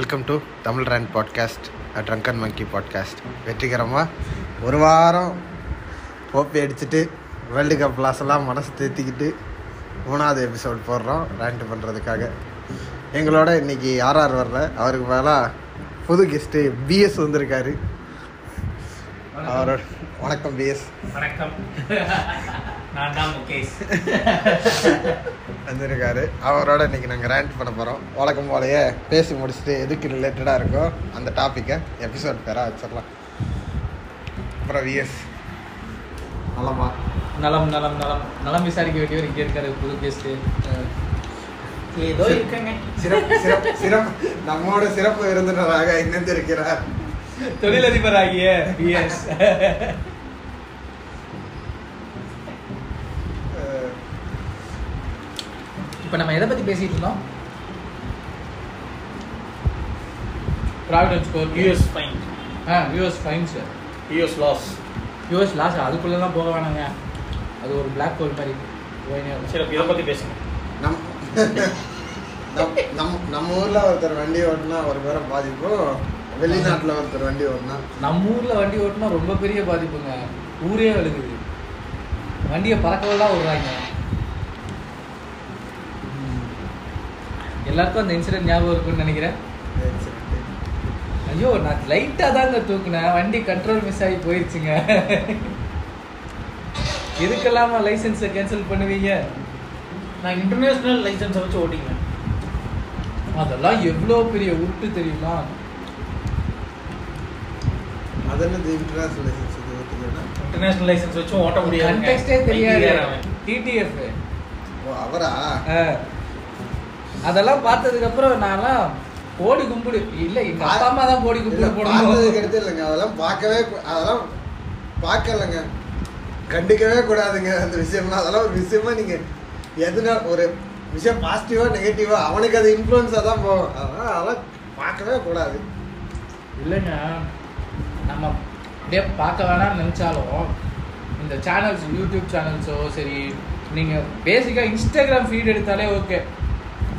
Welcome to Tamil rant podcast drunken monkey podcast வெற்றிகரமாக ஒரு வாரம் போப்பி அடிச்சுட்டு வேர்ல்டு கப் லாஸ்லாம் எல்லாம் மனசு தேத்திக்கிட்டு மூணாவது எபிசோட் போடுறோம் ரேண்ட் பண்ணுறதுக்காக எங்களோட இன்னைக்கு யார் யார் வரல. அவருக்கு மேலாக புது கெஸ்ட்டு பிஎஸ் வந்திருக்காரு. அவரோட வணக்கம் பிஎஸ் வணக்கம். நான் தான் முகேஷ். வந்திருக்காரு. அவரோட இன்னைக்கு நாங்கள் ரேண்ட் பண்ண போகிறோம் வழக்கம் போலயே பேசி முடிச்சுட்டு எதுக்கு ரிலேட்டடாக இருக்கோ அந்த டாப்பிக்கை எபிசோட் பேராக வச்சிடலாம். அப்புறம் விஎஸ் நலமா? நலம் நலம் நலம். நலம் விசாரிக்க வேண்டியவர் இங்கே இருக்காரு புது கெஸ்ட்டு ஏதோ இருக்கங்க. சிறப்பு சிறப்பு சிறப்பு. நம்மோட சிறப்பு விருந்தினராக இணைந்திருக்கிறார் தொழிலதிபர் ஆகிய பிஎஸ் அஹ், இப்போ நம்ம எதை பற்றி பேசிட்டு இருந்தோம் ப்ராவிடன்ஸ் ஸ்கோர் யூஎஸ் ஃபைன் ஆ US fine sir US loss US loss அதுக்குள்ளெல்லாம் போக வேணாங்க. அது ஒரு பிளாக் ஹோல் மாதிரி. சரி அப்ப இதை பத்தி பேசுங்க. நம் நம் நம் நம்ம ஊரில் ஒருத்தர் வண்டி ஓட்டினா ஒரு பேரை பாதிப்பும் வெளிநாட்டில் ஒருத்தர் வண்டி ஓட்டினா? நம்ம ஊர்ல வண்டி ஓட்டினா ரொம்ப பெரிய பாதிப்புங்க. ஊரே விழுகுது வண்டியை பறக்கவெல்லாம் விடுறாங்க. எல்லாருக்கும் அந்த இன்சிடென்ட் ஞாபகம் இருக்குன்னு நினைக்கிறேன். ஐயோ நான் லைட்டாக தாங்க தூக்குனேன். வண்டி கண்ட்ரோல் மிஸ் ஆகி போயிடுச்சுங்க இதுக்கெல்லாமா லைசன்ஸை கேன்சல் பண்ணுவீங்க? நான் இன்டர்நேஷனல் லைசன்ஸை வச்சு ஓட்டிங்க அதெல்லாம் எவ்வளோ பெரிய உருட்டு தெரியுமா? அது என்னது இன்டர்நேஷனல் லைசன்ஸ் இன்டர்நேஷனல் லைசன்ஸ் வச்சும் ஓட்ட முடியாது கண்டெக்ஸ்டே தெரியாது. டிடிஎஃப் ஓ அவரா? அதெல்லாம் பார்த்ததுக்கு அப்புறம் நான்லாம் கோடி கும்பிடு. இல்ல எங்க அப்பா அம்மா தான் கோடி கும்பிடு போடணும். அடுத்து இல்லைங்க. அதெல்லாம் பார்க்கவே அதெல்லாம் பார்க்கலங்க. கண்டிக்கவே கூடாதுங்க அந்த விஷயம்லாம். அதெல்லாம் ஒரு விஷயமா நீங்க எதுனா ஒரு விஷயம் பாசிட்டிவா நெகட்டிவா அவனுக்கு அது இன்ஃப்ளூயன்ஸாக தான் போகும். அதெல்லாம் அதெல்லாம் பார்க்கவே கூடாது. இல்லைங்க. நம்ம அப்படியே பார்க்க வேணாம்னு நினைச்சாலும் இந்த சேனல்ஸ் யூடியூப் சேனல்ஸோ சரி நீங்க பேசிக்கா இன்ஸ்டாகிராம் ஃபீட் எடுத்தாலே ஓகே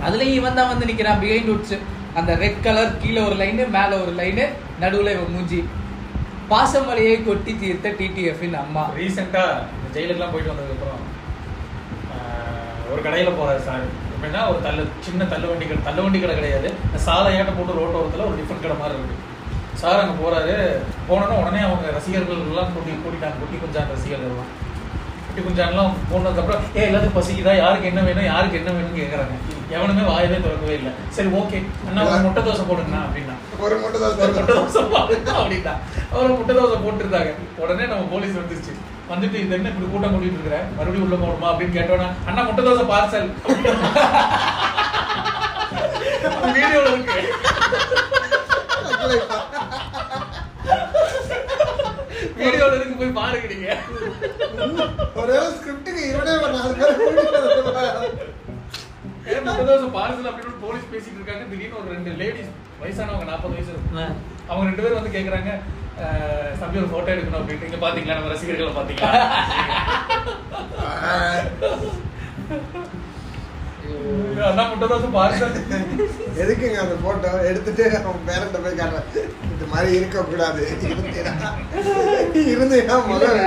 அதுலயும் இவன் தான் வந்து நிக்கிறான் பிஹைண்ட் உட்ஸ் அந்த ரெட் கலர் கீழே ஒரு லைனு மேல ஒரு லைனு நடுவுல இவன் மூஞ்சி. பாசமலையை கொட்டி தீர்த்த டிடிஎஃப்இன் அம்மா. ரீசெண்டா ஜெயிலுக்குலாம் போயிட்டு வந்ததுக்கப்புறம் ஒரு கடையில போறாரு சார். எப்படின்னா ஒரு தள்ளு சின்ன தள்ளு வண்டி கடை தள்ளு வண்டி கடை கிடையாது. சாலையாட்ட போட்டு ரோட்டோரத்தில் ஒரு டிஃபன் கடை மாதிரி இருக்கு. சார் அங்கே போறாரு. போனோன்னா உடனே அவங்க ரசிகர்கள் எல்லாம் கூட்டி கூட்டிட்டாங்க. குட்டி குஞ்சான் ரசிகர்கள் எல்லாம். குட்டி குஞ்சான்லாம் போனதுக்கப்புறம் ஏ எல்லாத்துக்கும் பசிக்குதா? யாருக்கு என்ன வேணும்? யாருக்கு என்ன வேணும்னு கேட்குறாங்க எவனுமே வாயவே திறக்கவே இல்லை. சரி ஓகே அண்ணா ஒரு முட்டை தோசை போடுங்கண்ணா அப்படின்னா. ஒரு மட்டும் ஒரு முட்டை தோசை போடுங்க அப்படின்னா. அவர் முட்டை தோசை போட்டுருந்தாங்க. உடனே நம்ம போலீஸ் வந்துருச்சு. வந்துட்டு இது என்ன இப்படி கூட்டம் கூட்டிட்டு இருக்கிற? மறுபடியும் உள்ள போகணுமா? அப்படின்னு கேட்டோன்னா அண்ணா முட்டை தோசை பார்சல் வீடியோல இருக்கு. வீடியோல இருக்கு போய் பாருங்க நீங்க. ஒரே ஸ்கிரிப்டுக்கு ஒரு நாலு பேர் பார்சல் அப்படின்னு போலீஸ் பேசிட்டு இருக்காங்க. திடீர்னு ஒரு ரெண்டு லேடிஸ் வயசானவங்க நாற்பது வயசு அவங்க ரெண்டு பேரும் வந்து கேக்குறாங்க "அஹ், தம்பி ஒரு போட்டோ எடுக்கணும் அப்படின்ட்டு. இங்க பாத்தீங்களா? நம்ம ரசிகர்களை பாத்தீங்களா? எதுக்குங்க அந்த போட்டோ எடுத்துட்டு அவன் பேரண்ட போய் காட்டுறேன். இந்த மாதிரி இருக்க கூடாது இருந்தீனா இருந்தீனா முதல்ல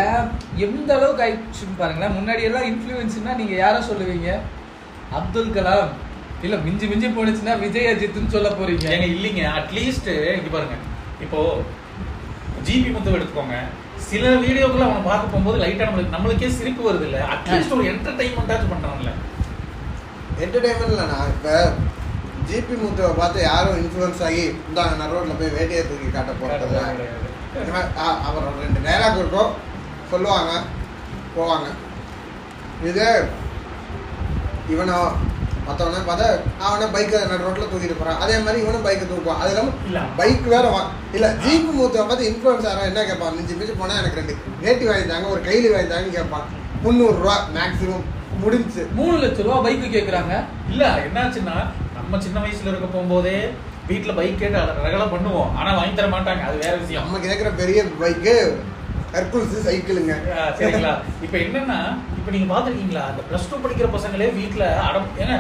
எந்த அளவுக்கு ஆயிடுச்சுன்னு பாருங்களேன். முன்னாடி எல்லாம் இன்ஃப்ளூயன்ஸ்னா நீங்க யார சொல்லுவீங்க? அப்துல் கலாம். இல்ல மிஞ்சி மிஞ்சி போனுச்சுன்னா விஜய் அஜித்னு சொல்ல போறீங்க. ஏங்க இல்லைங்க. அட்லீஸ்ட் இங்க பாருங்க. இப்போ ஜிபி முத்து எடுத்துக்கோங்க. சில வீடியோக்குள்ள அவனை பார்க்க போகும்போது லைட்டா நம்மளுக்கு நம்மளுக்கே சிரிப்பு வருது இல்ல அட்லீஸ்ட் ஒரு என்டர்டைன்மெண்டாச்சும் பண்றான்ல. என்டர்டைன்மெண்ட்ல நான். இப்ப ஜிபி முத்துவை பார்த்து யாரும் இன்ஃப்ளூயன்ஸ் ஆகி இந்தாங்க நான் ரோட்ல போய் வேட்டையை தூக்கி காட்ட ஆ, அவர் ரெண்டு டைலாக் இருக்கும். சொல்லுவாங்க. போவாங்க. இது இவனை மற்றவனை பார்த்தா அவனை பைக்கை நடு ரோட்டில் தூக்கிட்டு போகிறான் அதே மாதிரி இவனும் பைக்கை தூக்குவான். அது இல்ல. இல்லாமல் பைக் வேற வா இல்லை ஜீப்பு மூத்தவை பார்த்து இன்ஃப்ளூயன்ஸ் ஆகிறா என்ன கேட்பான் மிஞ்சி மிஞ்சி போனால் எனக்கு ரெண்டு. வேட்டி வாங்கித்தாங்க ஒரு கைலி வாங்கித்தாங்கன்னு கேட்பான் முந்நூறுரூவா மேக்ஸிமம் முடிஞ்சு மூணு லட்சம் ரூபா பைக்கு கேக்குறாங்க. இல்ல என்னாச்சுன்னா நம்ம சின்ன வயசுல இருக்க போகும்போதே வீட்டுல பைக் கேட்டு ரகலை பண்ணுவோம். ஆனா வாங்கி தர மாட்டாங்க. அது வேற விஷயம். நம்ம கேட்குற பெரிய பைக்கு ஹெர்குல்ஸ் சைக்கிளுங்க. சரிங்களா. இப்ப என்னன்னா இப்ப நீங்க பாத்துருக்கீங்களா அந்த பிளஸ் டூ படிக்கிற பசங்களே வீட்டுல அடம் ஏங்க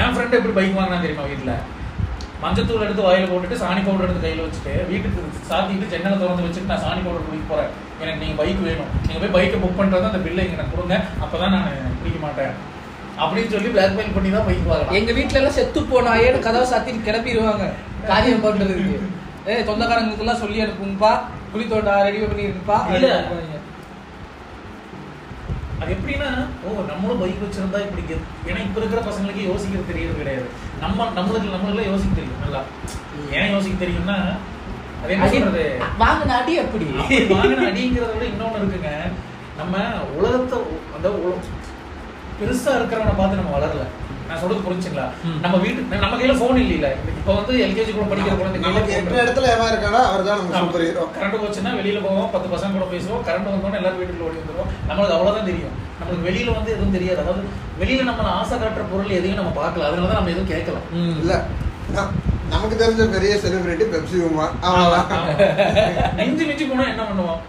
என் ஃப்ரெண்ட் எப்படி பைக் வாங்கினா தெரியுமா வீட்டுல மஞ்சத்தூள் எடுத்து வாயில போட்டுட்டு சாணி பவுடர் எடுத்து கையில வச்சுட்டு வீட்டுக்கு சாத்திட்டு ஜன்னலை திறந்து வச்சுட்டு நான் சாணி பவுடர் குடிக்க போறேன். எனக்கு நீங்க பைக் வேணும். நீங்க போய் பைக்கை புக் பண்றது அந்த பில்லை எனக்கு கொடுங்க. அப்பதான் நான் குடிக்க மாட்டேன். அப்படின்னு சொல்லி பிளாக்மெயில் பண்ணி தான் பைக் வாங்கலாம் எங்க வீட்ல எல்லாம் செத்து போனாயேன்னு கதவை சாத்திட்டு கிளம்பிடுவாங்க காரியம் பண்றதுக்கு. ஏய் சொந்தக்காரங்களுக்கு எல்லாம் சொல்லி அனுப்புங்கப்பா. குழி தோட்டா ரெடி பண்ணி இருக்குப்பா. இல்ல. அது எப்படின்னா ஓ நம்மளும் பைக் வச்சிருந்தா இப்படி ஏன்னா இப்ப இருக்கிற பசங்களுக்கு யோசிக்கிறது தெரியறது கிடையாது. நம்ம நம்மளுக்கு நம்மளுக்கு யோசிக்க தெரியும் நல்லா. ஏன் யோசிக்க தெரியும்னா அது சொல்றது? வாங்கின அடி அப்படி அப்படி வாங்கின அடிங்கிறத விட இன்னொன்னு இருக்குங்க. நம்ம உலகத்தை அந்த பெருசா இருக்கிறவனை பார்த்து நம்ம வளரல. நான் சொல்றது புரிஞ்சுங்களா. நம்ம வீட்டு நம்ம கையில போன் இல்ல இப்ப வந்து எல்கேஜி கூட படிக்கிற குழந்தை நமக்கு கையில எட்டு phone இடத்துல எவன் இருக்கானோ அவர் தான் நம்ம சூப்பர் ஹீரோ கரண்ட் போச்சுன்னா வெளியில போவோம் பத்து பசங்க கூட பேசுவோம். கரண்ட் வந்தோடனே எல்லாரும் வீட்டுக்குள்ள ஓடி வந்துருவோம். நம்மளுக்கு அவ்வளவுதான் தெரியும். நம்மளுக்கு வெளியில வந்து எதுவும் தெரியாது. அதாவது வெளியில நம்ம ஆசை காட்டுற பொருள் எதையும் நம்ம பார்க்கல. அதனால தான் நம்ம எதுவும் கேட்கலாம். இல்ல. நம்- நமக்கு தெரிஞ்ச பெரிய செலிபிரிட்டி பெப்சி உமா. அவன் மிஞ்சி மிஞ்சி போனா என்ன பண்ணுவோம்?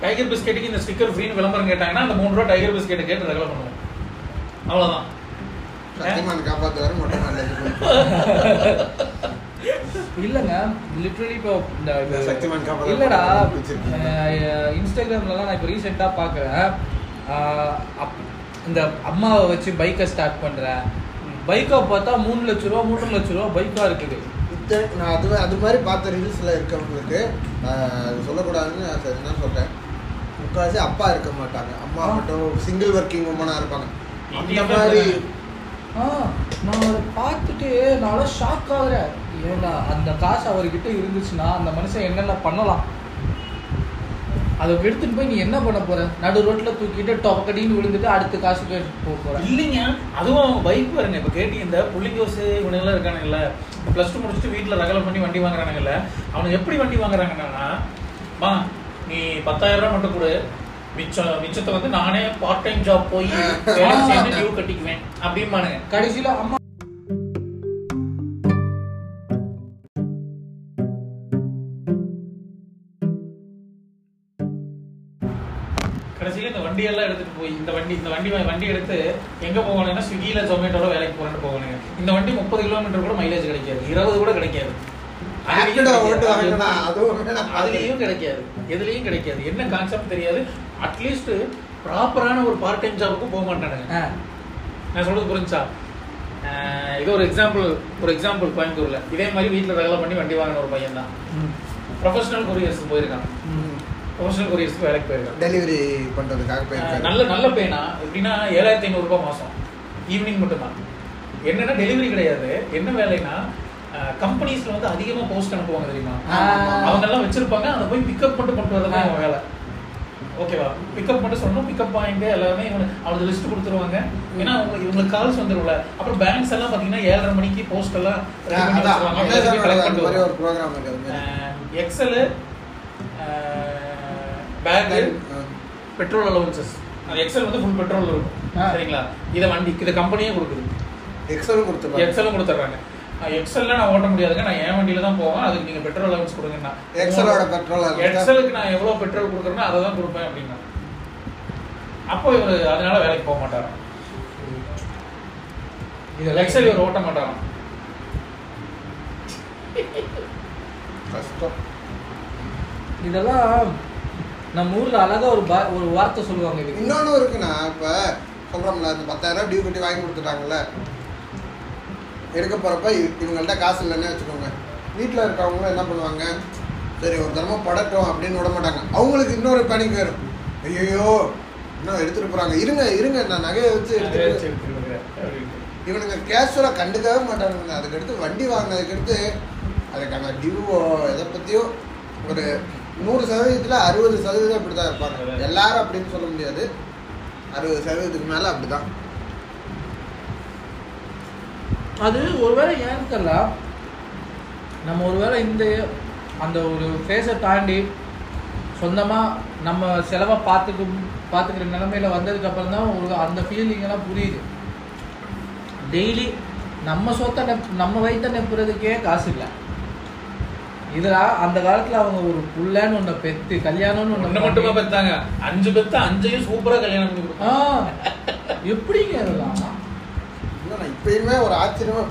டைகர் பிஸ்கெட்டுக்கு இந்த ஸ்டிக்கர் ஃப்ரீன்னு விளம்பரம் கேட்டாங்கன்னா அந்த மூணு ரூபா டைகர் பிஸ்கெட்டை கேட்டு ரெகுலர் பண்ணுவோம். அவ்வளவுதான். சத்தியமான் காப்பாத்துவாரு மொட்டை இல்லங்க லிட்ரலி இப்போ இந்த சக்திமான் காப்பாத்த இல்லடா இன்ஸ்டாகிராம்லலாம் நான் இப்போ ரீசெண்டாக பார்க்குறேன். அப்- இந்த அம்மாவை வச்சு பைக்கை ஸ்டார்ட் பண்ணுறேன் பைக்கை பார்த்தா மூணு லட்ச ரூபா மூணு லட்ச ரூபா பைக்காக இருக்குது. நான் அது அது மாதிரி பார்த்த ரீல்ஸ்ல இருக்கவங்களுக்கு அது சொல்லக்கூடாதுன்னு நான் சொல்றேன். முக்கால்வாசி அப்பா இருக்க மாட்டாங்க. அம்மா. மட்டும் சிங்கிள் ஒர்க்கிங் உமனா இருப்பாங்க. அந்த மாதிரி. ஆ நான் அதை பார்த்துட்டு நான் ஷாக் ஆகுறேன். ஏன்னா அந்த காசு அவர்கிட்ட இருந்துச்சுன்னா அந்த மனுஷன் என்னென்ன பண்ணலாம்? அதை எடுத்துட்டு போய் நீ என்ன பண்ண போற? நடு ரோட்ல தூக்கிட்டு டொபக்கடின்னு விழுந்துட்டு அடுத்த காசுக்கு எடுத்துட்டு போக போற. இல்லைங்க. அதுவும் பைக் பாருங்க. இப்ப கேட்டி இந்த புள்ளிங்கோசு இவனுங்கெல்லாம் இருக்கானுங்கல்ல. பிளஸ் டூ முடிச்சுட்டு வீட்டுல ரகலை பண்ணி வண்டி வாங்குறானுங்கல்ல. அவனுக்கு எப்படி வண்டி வாங்குறாங்கன்னா மா நீ பத்தாயிரம் ரூபாய் மட்டும் கொடு. மிச்சம் மிச்சத்தை வந்து நானே பார்ட் டைம் ஜாப் போய் வேலை செய்து டியூ கட்டிக்குவேன். அப்படிம்பானுங்க. கடைசியில அம்மா கடைசியில இந்த வண்டியெல்லாம் எடுத்துட்டு போய் இந்த வண்டி இந்த வண்டி வண்டி எடுத்து எங்க போகணும்னா ஸ்விக்கியில ஜொமேட்டோல வேலைக்கு போறேன்னு போகணுங்க. இந்த வண்டி முப்பது கிலோமீட்டர் கூட மைலேஜ் கிடைக்காது. இருபது கூட கிடைக்காது. அதுலயும் கிடைக்காது. எதுலயும் கிடைக்காது. என்ன கான்செப்ட் தெரியாது? அட்லீஸ்ட் ப்ராப்பரான ஒரு பார்ட் டைம் ஜாபுக்கும் போக மாட்டானுங்க. நான் சொல்றது புரிஞ்சா இது ஒரு எக்ஸாம்பிள் ஒரு எக்ஸாம்பிள் கோயம்புத்தூர்ல. இதே மாதிரி வீட்டுல வேலை பண்ணி வண்டி வாங்கின ஒரு பையன் தான் ப்ரொஃபஷனல் கொரியர்ஸ்க்கு போயிருக்கான். ப்ரொஃபஷனல் கொரியர்ஸ்க்கு வேலைக்கு போயிருக்கான். டெலிவரி பண்றதுக்காக நல்ல நல்ல பேனா. எப்படின்னா ஏழாயிரத்தி ஐநூறு ரூபாய் மாசம். ஈவினிங் மட்டும்தான். என்னன்னா டெலிவரி கிடையாது. என்ன வேலைன்னா கம்பெனிஸ்ல வந்து அதிகமா போஸ்ட் அனுப்புவாங்க தெரியுமா. அவங்க எல்லாம் வச்சிருப்பாங்க. அதை போய் பிக்கப் மட்டும் பண்ணிட்டு வரதான் அவன் வேலை. ஓகேவா பிக்கப் மட்டும் சொல்லணும். பிக்கப் பாயிண்ட் எல்லாமே இவனுக்கு அவனுக்கு லிஸ்ட் கொடுத்துருவாங்க. ஏன்னா அவங்க இவங்களுக்கு கால்ஸ் வந்துரும்ல. அப்புறம் பேங்க்ஸ் எல்லாம் பாத்தீங்கன்னா ஏழரை மணிக்கு போஸ்ட் எல்லாம். Excel pack. பெட்ரோல் அலவன்சஸ் அந்த எக்ஸல் வந்து ஃபுல் பெட்ரோல் இருக்கும். சரிங்களா? இதை வண்டி இதை கம்பெனியே கொடுக்குது. எக்ஸலும் கொடுத்துருப்பாங்க. எக்ஸலும் கொடுத்துட்றாங்க. எக்ஸல்ல நான் ஓட்ட முடியாதுங்க. நான் என் வண்டியில தான் போவேன். அதுக்கு நீங்க பெட்ரோல் அலவன்ஸ் கொடுங்கன்னா எக்ஸலோட பெட்ரோல் எக்ஸலுக்கு நான் எவ்வளவு பெட்ரோல் கொடுக்குறேனோ அதை தான் கொடுப்பேன் அப்படின்னா. அப்போ இவர் அதனால வேலைக்கு போக மாட்டாராம் இதெல்லாம் எக்ஸல் இவர் ஓட்ட மாட்டாராம் கஷ்டம். இதெல்லாம் நம்ம ஊர்ல அழகா ஒரு ஒரு வார்த்தை சொல்லுவாங்க இதுக்கு. இன்னொன்னு இருக்குண்ணா இப்ப சொல்றோம்ல இந்த பத்தாயிரம் டியூ கட்டி வாங்கி கொடுத்துட்டாங்கல்ல. எடுக்க போறப்ப இ- இவங்கள்ட்ட காசு இல்லைன்னு வச்சுக்கோங்க. வீட்டில் இருக்கவங்களும் என்ன பண்ணுவாங்க? சரி ஒரு தரமா படட்டும் அப்படின்னு விட மாட்டாங்க. அவங்களுக்கு இன்னொரு பணிக்கு வரும் ஐயோ இன்னும் எடுத்துட்டு போறாங்க. இருங்க இருங்க நான் நகையை வச்சு அப்படின்ட்டு. இவனுங்க கேஷுவலாக கண்டுக்கவே மாட்டானுங்க. அதுக்கடுத்து வண்டி வாங்கினதுக்கடுத்து அதுக்கான டியூவோ எதை பற்றியோ ஒரு நூறு சதவீதத்தில் அறுபது சதவீதம் இப்படி தான் இருப்பாங்க எல்லாரும் அப்படின்னு சொல்ல முடியாது. அறுபது சதவீதத்துக்கு மேலே அப்படி தான் அது ஒருவேளை ஏன்னு தெரியல. நம்ம ஒருவேளை இந்த அந்த ஒரு ஃபேஸை தாண்டி சொந்தமாக நம்ம செலவை பார்த்துக்கு பார்த்துக்கிற நிலமையில வந்ததுக்கு அப்புறம் தான் ஒரு அந்த ஃபீலிங் எல்லாம் புரியுது. டெய்லி நம்ம சொத்தை நெப் நம்ம வயிற்ற நெப்புறதுக்கே காசு இல்லை. இதுல அந்த காலத்துல அவங்க ஒரு புள்ளன்னு ஒண்ண பெத்து கல்யாணம்னு ஒண்ணு மட்டுமா பெத்தாங்க? அஞ்சு பெத்து அஞ்சையும் சூப்பரா கல்யாணம் எப்படிங்க இதெல்லாம்? நான் இப்பயுமே ஒரு ஆச்சரியமா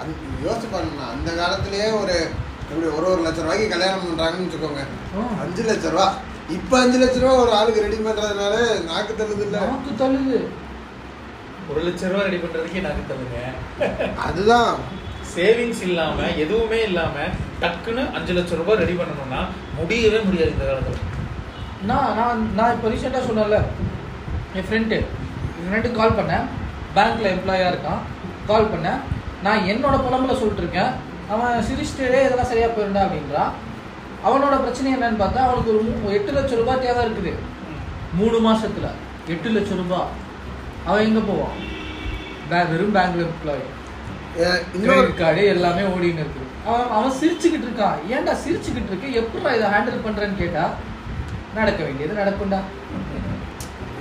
அந்~ யோசிச்சு பாருங்க அந்த காலத்திலேயே ஒரு இப்படி ஒரு ஒரு லட்ச ரூபாய்க்கு கல்யாணம் பண்றாங்கன்னு வச்சுக்கோங்க. அஞ்சு லட்ச ரூபா. இப்ப அஞ்சு லட்ச ரூபா ஒரு ஆளுக்கு ரெடி பண்றதுனால நாக்கு தள்ளுது இல்ல. நாக்கு தள்ளுது. ஒரு லட்ச ரூபா ரெடி பண்றதுக்கே நாக்கு தள்ளுங்க. அதுதான். சேவிங்ஸ் இல்லாம எதுவுமே இல்லாம டக்குன்னு அஞ்சு லட்சம் ரூபாய் ரெடி பண்ணணும்னா முடியவே முடியாது இந்த காலத்துல. நான் நான் நான் இப்போ ரீசெண்டாக சொன்னேன்ல என் ஃப்ரெண்டு என் ஃப்ரெண்டுக்கு கால் பண்ணேன். பேங்க்கில் எம்ப்ளாயாக இருக்கான். கால் பண்ணேன் நான் என்னோட புலம்புல சொல்லிட்டு இருக்கேன் அவன் சிரிச்சிட்டு இதெல்லாம் சரியாக போயிருந்தா அப்படின்றான் அவனோட பிரச்சனை என்னன்னு பார்த்தா அவனுக்கு ஒரு எட்டு லட்சம் ரூபாய் தேவை இருக்குது. மூணு மாசத்துல எட்டு லட்சம் ரூபாய். அவன் எங்கே போவான்? வெறும் பேங்க்ல எம்ப்ளாயி இன்னொரு கார்டு எல்லாமே ஓடின்னு இருக்குது அவன் அவன் சிரிச்சுக்கிட்டு இருக்கான். ஏன்டா சிரிச்சுக்கிட்டு இருக்கு? எப்படிடா இதை ஹேண்டில் பண்றேன்னு கேட்டா நடக்க வேண்டியது நடக்கும்டா.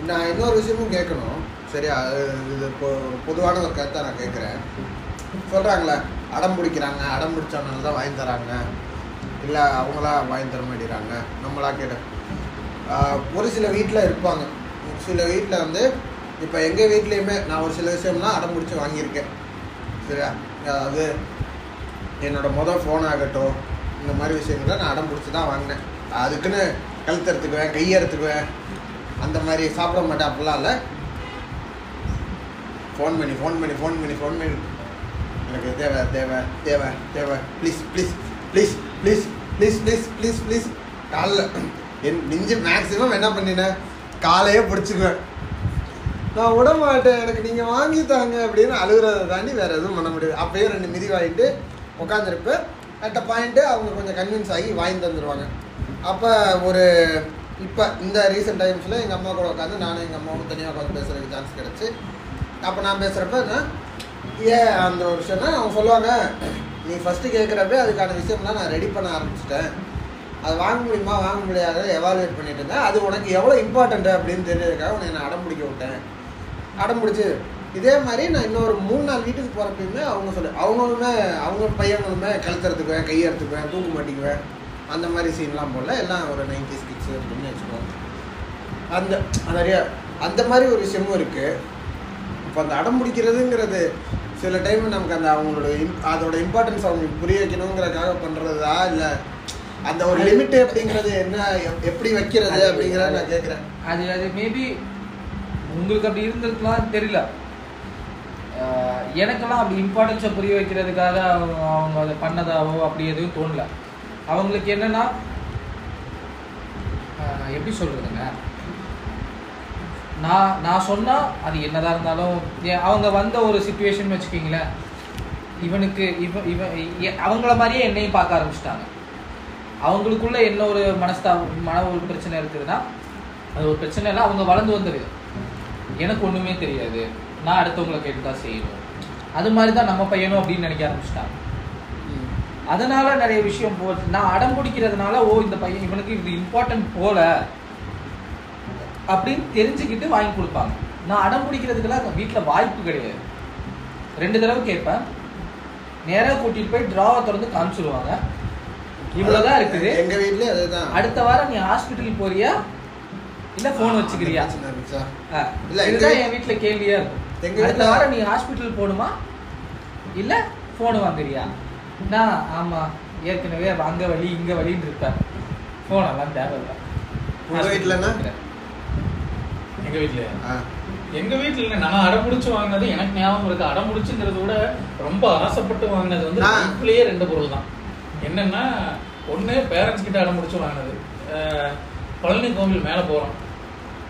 நான் இன்னொரு விஷயமும் கேட்கணும். சரியா? அது இது பொதுவான ஒரு கருத்தை நான் கேட்குறேன் சொல்கிறாங்களே அடம் பிடிக்கிறாங்க அடம் பிடிச்சவனால தான் வாங்கி தராங்க. இல்லை அவங்களா வாங்கி தர மாட்டேறாங்க நம்மளா கேட்ட ஒரு சில வீட்டில் இருப்பாங்க. ஒரு சில வீட்டில் வந்து இப்போ எங்கள் வீட்லேயுமே நான் ஒரு சில விஷயம்லாம் அடம் பிடிச்சி வாங்கியிருக்கேன். சரியா? அதாவது என்னோடய மொதல் ஃபோன் ஆகட்டும் இந்த மாதிரி விஷயங்கள நான் அடம் பிடிச்சி தான் வாங்கினேன். அதுக்குன்னு கழுத்து எடுத்துக்குவேன் எடுத்துக்குவேன். அந்த மாதிரி சாப்பிட மாட்டேன் அப்படிலாம் இல்லை. ஃபோன் பண்ணி ஃபோன் பண்ணி ஃபோன் பண்ணி ஃபோன் பண்ணி எனக்கு தேவை தேவை தேவை தேவை please please please please please please please please காலைல என் மிஞ்சி மேக்ஸிமம் என்ன பண்ணினேன் காலையே பிடிச்சிக்குவேன் நான் விட மாட்டேன் எனக்கு நீங்கள் வாங்கி தாங்க அப்படின்னு அழுகிறத தாண்டி வேறு எதுவும் பண்ண முடியாது. அப்பயும் ரெண்டு மிதி வாங்கிட்டு உட்காந்துருப்பேன் அட் பாயிண்ட்டு அவங்க கொஞ்சம் கன்வின்ஸ் ஆகி வாங்கி தந்துடுவாங்க அப்போ ஒரு இப்போ இந்த ரீசெண்ட் டைம்ஸில் எங்கள் அம்மா கூட உட்காந்து நானும் எங்கள் அம்மாவும் தனியாக உட்காந்து பேசுகிறதுக்கு சான்ஸ் கிடச்சி. அப்போ நான் பேசுகிறப்ப நான் ஏன் அந்த ஒரு விஷயம்னா அவங்க சொல்லுவாங்க நீ ஃபஸ்ட்டு கேட்குறப்ப அதுக்கான விஷயம்லாம் நான் ரெடி பண்ண ஆரம்பிச்சிட்டேன். அது வாங்க முடியுமா வாங்க முடியாத எவாலுவேட் பண்ணிட்டு இருந்தேன். அது உனக்கு எவ்வளோ இம்பார்ட்டண்ட்டு அப்படின்னு தெரிஞ்சதுக்காக உன்னை நான் அடம் பிடிக்க விட்டேன். அடம் பிடிச்சி இதே மாதிரி நான் இன்னொரு மூணு நாள் வீட்டுக்கு போகிறப்பயுமே அவங்க சொல்லு அவங்களுமே அவங்க பையனுமே கழுத்துறதுக்குவேன் கையெடுத்துக்குவேன் தூக்க மாட்டிக்குவேன். அந்த மாதிரி சீன்லாம் போடல. எல்லாம் ஒரு நைன்டி ஸ்கிட்ஸு அப்படின்னு வச்சுக்கோங்க. அந்த நிறைய அந்த மாதிரி ஒரு விஷயமும் இருக்குது இப்போ அந்த அடம் பிடிக்கிறதுங்கிறது சில டைம் நமக்கு அந்த அவங்களோட im- அதோட இம்பார்ட்டன்ஸ் அவங்களுக்கு புரிய வைக்கணுங்கிறதுக்காக பண்ணுறதா இல்லை? அந்த ஒரு லிமிட் அப்படிங்கிறது என்ன எப்- எப்படி வைக்கிறது அப்படிங்கிறத நான் கேட்குறேன் அது அது மேபி உங்களுக்கு அப்படி இருந்திருக்கலாம் தெரியல. எனக்கெல்லாம் அப்படி இம்பார்ட்டன்ஸை புரிய வைக்கிறதுக்காக அவங்க அவங்க அதை பண்ணதாவோ அப்படி எதுவும் தோணல. அவங்களுக்கு என்னன்னா எப்படி சொல்றதுங்க? நான் நான் சொன்னால் அது என்னதாக இருந்தாலும் அவங்க வந்த ஒரு சுச்சுவேஷன் வச்சுக்கிங்களேன். இவனுக்கு இவன் இவன் அவங்கள மாதிரியே என்னையும் பார்க்க ஆரம்பிச்சிட்டாங்க. அவங்களுக்குள்ள என்ன ஒரு மனஸ்தா மன ஒரு பிரச்சனை இருக்குதுன்னா அது ஒரு பிரச்சனை இல்லை அவங்க வளர்ந்து வந்துடுது எனக்கு ஒன்றுமே தெரியாது. நான் அடுத்தவங்களை கேட்டு தான் செய்யணும். அது மாதிரி தான் நம்ம பையனும் அப்படின்னு நினைக்க ஆரம்பிச்சிட்டாங்க அதனால நிறைய விஷயம் போ நான் அடம் பிடிக்கிறதுனால ஓ இந்த பையன் இவனுக்கு இது இம்பார்ட்டன்ட் போல. அப்படின்னு தெரிஞ்சுக்கிட்டு வாங்கி கொடுப்பாங்க. நான் அடம் பிடிக்கிறதுக்கெல்லாம் வீட்டில் வாய்ப்பு கிடையாது. ரெண்டு தடவை கேட்பேன். நேராக கூட்டிட்டு போய் டிராவை திறந்து காமிச்சிருவாங்க. இவ்வளவுதான் இருக்குது. எங்க வீட்லயே அதுதான். அடுத்த வாரம் நீ ஹாஸ்பிட்டல் போறியா? இல்ல போன் வச்சுக்கிறியா? இல்ல, இதுதான் என் வீட்ல கேள்வியா இருக்கும். அடுத்த வாரம் நீ ஹாஸ்பிட்டல் போகணுமா? இல்ல போன் வாங்குறியா? நான் ஆமா ஏற்கனவே அங்க வலி இங்க வலின்னு இருப்பேன். போன் எல்லாம் தேவையில்ல. உங்க எங்க ஆ. எங்க வீட்ல இல்ல நான் அடம் பிடிச்சு வாங்கினது எனக்கு ஞாபகம் இருக்கு. அடம் பிடிச்சுங்கிறத விட ரொம்ப ஆசைப்பட்டு வாங்கினது வந்து நான்- லைஃப்லயே ரெண்டு பொருள் தான். என்னன்னா ஒண்ணு பேரண்ட்ஸ் கிட்ட அடம் பிடிச்சு வாங்கினது. பழனி கோவில் மேல போறோம்.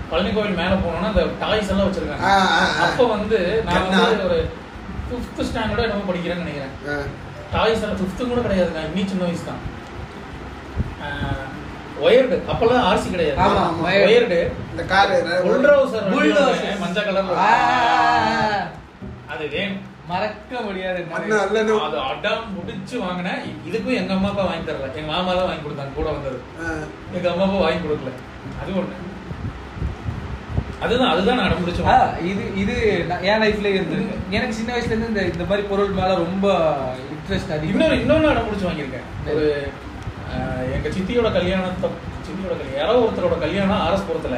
பழனி கோவில் மேல போனோம்னா அந்த டாய்ஸ் எல்லாம் வச்சிருக்காங்க. அப்ப வந்து நான். வந்து ஒரு ஃபிஃப்த் ஸ்டாண்டர்டோ என்னமோ படிக்கிறேன்னு நினைக்கிறேன். டாய்ஸ் எல்லாம் ஃபிஃப்த்து கூட கிடையாதுங்க இன்னும் சின்ன வயசு தான். ஒயர்டு. அப்பெல்லாம் ஆர்சி கிடையாது. ஆமா. ஒயர்டு. இந்த காரு புல்டோசர் Bulldozer. மஞ்சள் கலர்ல அது வேணும் மறக்க முடியாது. அது அடம் முடிச்சு வாங்கினேன். இதுக்கும் எங்க அம்மா அப்பா வாங்கி தரல. எங்க மாமா தான் வாங்கி கொடுத்தாங்க கூட வந்தது. எங்க அம்மா அப்பா வாங்கி கொடுக்கல. அது ஒண்ணு. அதுதான் அதுதான் நான் அடம் முடிச்சு ஆ, வாங்கினேன். இது இது என் லைஃப்ல இருந்திருக்கு. எனக்கு சின்ன வயசுல இருந்து இந்த இந்த மாதிரி பொருள் மேல ரொம்ப இன்ட்ரெஸ்ட் அதிகம் இன்னொரு இன்னொன்னு அடம் முடிச்சு வாங்கியிருக்கேன். ஒரு அஹ், எங்க சித்தியோட கல்யாணத்தை சித்தியோட கல்யாணம் யாரோ ஒருத்தரோட கல்யாணம் ஆரஸ்புரத்துல.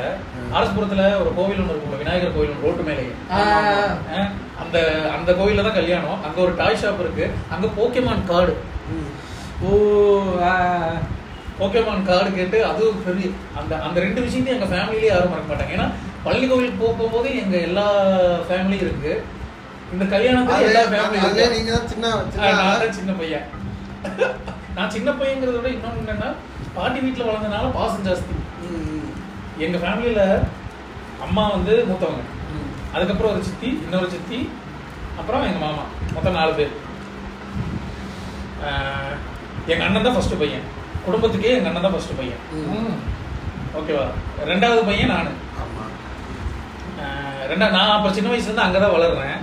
ஆரஸ்புரத்துல ஒரு கோவில் ஒன்று இருக்கும்ல விநாயகர் கோவில் ரோட்டு மேலேயே. அஹ் அந்த அந்த கோவில்ல தான் கல்யாணம். அங்க ஒரு டாய் ஷாப் இருக்கு. அங்க போக்கேமான் கார்டு. ஓ போக்கேமான் கார்டு கேட்டு அது ஒரு பெரிய அந்த அந்த ரெண்டு விஷயத்தையும் எங்க ஃபேமிலியிலே யாரும் மறக்க மாட்டாங்க. ஏன்னா பள்ளி போக போகும்போது எங்க எல்லா ஃபேமிலியும் இருக்கு. இந்த கல்யாணத்துல அதுல- எல்லா ஃபேமிலியும் சின்ன சின்ன பையன். நான் சின்ன பையங்கிறத விட இன்னொன்னு என்னன்னா பாட்டி வீட்டுல வளர்ந்தனால பாசம் ஜாஸ்தி. ம், ம். எங்க ஃபேமிலியில அம்மா வந்து மூத்தவங்க. அதுக்கப்புறம் ஒரு சித்தி இன்னொரு சித்தி அப்புறம் எங்க மாமா. மொத்தம் நாலு பேர். ஆஹ் எங்க அண்ணன் தான் ஃபர்ஸ்ட் பையன். குடும்பத்துக்கே எங்க அண்ணன் தான் ஃபர்ஸ்ட் பையன். ஓகேவா ரெண்டாவது பையன் நானு. ரெண்டா நான் அப்ப சின்ன வயசுல இருந்து அங்கதான் வளர்றேன்.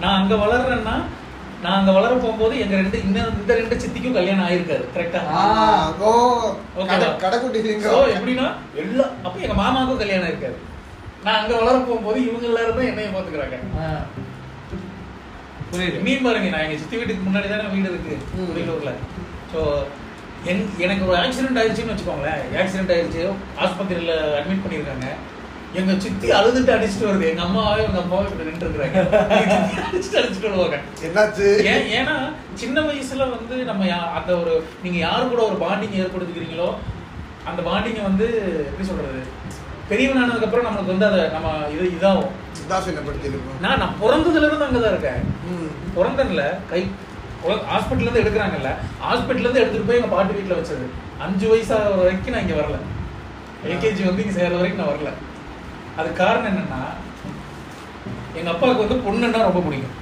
நான் அங்க வளர்றேன்னா நான் அங்க வளர போகும்போது எங்க ரெண்டு இன்னும் இந்த ரெண்டு சித்திக்கும் கல்யாணம் ஆயிருக்காரு கரெக்டா. ஓ கடைக்குட்டி எப்படின்னா எல்லா அப்ப எங்க மாமாவுக்கும் கல்யாணம் இருக்காது நான் அங்க வளர போகும்போது இவங்க எல்லாரும் தான் என்னைய பாத்துக்கிறாங்க. புரியுது. மீன் பாருங்க நான் எங்க சித்தி வீட்டுக்கு முன்னாடி தானே வீடு இருக்கு. புரியலூர்ல ஸோ என் எனக்கு ஒரு ஆக்சிடென்ட் ஆயிடுச்சுன்னு வச்சுக்கோங்களேன். ஆக்சிடென்ட் ஆயிடுச்சு ஆஸ்பத்திரியில அட்மிட் பண்ணியிருக்காங்க. எங்க சித்தி அழுதுட்டு அடிச்சுட்டு வருது. எங்க அம்மாவே எங்க அம்மாவே இப்படி நின்று இருக்கிறாங்க அடிச்சுட்டு அடிச்சுட்டு வருவாங்க. என்னாச்சு? ஏன் ஏன்னா சின்ன வயசுல வந்து நம்ம அந்த ஒரு நீங்க யாரு கூட ஒரு பாண்டிங் ஏற்படுத்திக்கிறீங்களோ அந்த பாண்டிங்க வந்து எப்படி சொல்றது? பெரியவன் ஆனதுக்கு அப்புறம் நம்மளுக்கு வந்து அதை நம்ம இது இதாகும். நான் நான் பிறந்ததுல இருந்து அங்கதான் இருக்கேன். பிறந்தன்ல கை ஹாஸ்பிட்டல்ல இருந்து எடுக்கிறாங்கல்ல ஹாஸ்பிட்டல்ல இருந்து எடுத்துட்டு போய் எங்க பாட்டி வீட்டுல வச்சது. அஞ்சு வயசாக வரைக்கும் நான் இங்க வரல. எல்கேஜி வந்து இங்க சேர்ற வரைக்கும் நான் வரல. அது காரணம் என்னன்னா எங்க அப்பாவுக்கு வந்து பொண்ணுன்னா ரொம்ப பிடிக்கும்.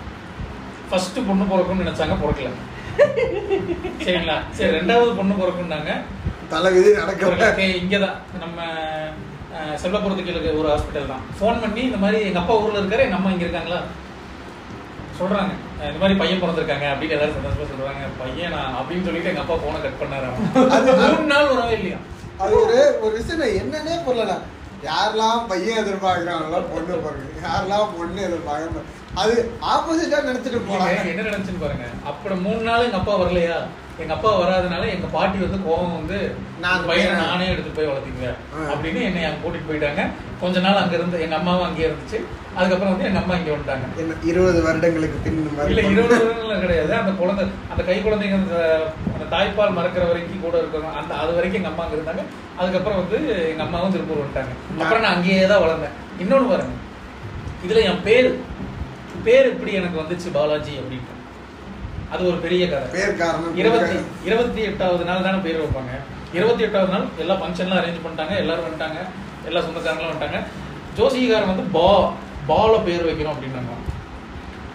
ஃபர்ஸ்ட் பொண்ணு பிறக்கும்னு நினைச்சாங்க பிறக்கல. சரிங்களா? சரி ரெண்டாவது பொண்ணு பிறக்கும்னாங்க. தலை விதி நடக்கல இங்கே தான் நம்ம செல்வபுரத்துக்கு கீழே ஒரு ஹாஸ்பிட்டல் தான். ஃபோன் பண்ணி இந்த மாதிரி எங்க அப்பா ஊர்ல இருக்காரு எங்க அம்மா இங்க இருக்காங்களா? சொல்றாங்க. அஹ், இந்த மாதிரி பையன் பிறந்திருக்காங்க அப்படின்னு எல்லாரும் சந்தோஷமா சொல்றாங்க. பையன் நான் அப்படின்னு சொல்லிட்டு எங்க அப்பா போனை கட் பண்ணாரு மூணு நாள் வரவே இல்லையா? அது ஒரு ஒரு விஷயம். என்னன்னே புரியல யாரெல்லாம் பையன் எதிர்பார்க்கறாங்களோ பொண்ணு பாருங்க. யாரெல்லாம் பொண்ணு எதிர்பார்க்கறாங்க அது ஆப்போசிட்டா நினைச்சிட்டு போறாங்க. என்ன நினைச்சுன்னு பாருங்க அப்படி மூணு நாள் எங்க அப்பா வரலையா? எங்க அப்பா வராதனால எங்க பாட்டி வந்து கோவம் வந்து நான் பையனை போய் நானே எடுத்து போய் வளர்த்திக்குவேன். ஆ. அப்படின்னு என்னை அங்க கூட்டிட்டு போயிட்டாங்க. கொஞ்ச நாள் அங்க இருந்து எங்க அம்மாவும் அங்கே இருந்துச்சு. அதுக்கப்புறம் வந்து எங்க அம்மா இங்க வந்துட்டாங்க. இருபது வருடங்களுக்கு பின் இல்ல. இருபது வருடங்கள் கிடையாது. அந்த குழந்தை அந்த கை குழந்தைங்க அந்த அந்த தாய்ப்பால் மறக்கிற வரைக்கும் கூட இருக்கணும் அந்த அது வரைக்கும் எங்க அம்மா அங்க இருந்தாங்க. அதுக்கப்புறம் வந்து எங்க அம்மாவும் திருப்பூர் வந்துட்டாங்க. அப்புறம் நான் அங்கேயே தான் வளர்ந்தேன். இன்னொன்னு பாருங்க. இதுல என் பேரு பேர் எப்படி எனக்கு வந்துச்சு பாலாஜி அப்படின்னு அது ஒரு பெரிய கதை. பேர் காரணம் இருபத்தி இருபத்தி எட்டாவது நாள் தானே பேர் வைப்பாங்க. இருபத்தி எட்டாவது நாள் எல்லா ஃபங்க்ஷன்லாம் அரேஞ்ச் பண்ணிட்டாங்க எல்லாரும் வந்துட்டாங்க எல்லா சொந்தக்காரங்களும் வந்துட்டாங்க. ஜோசிகாரன் வந்து பா பால பேர் வைக்கணும் அப்படின்னாங்க.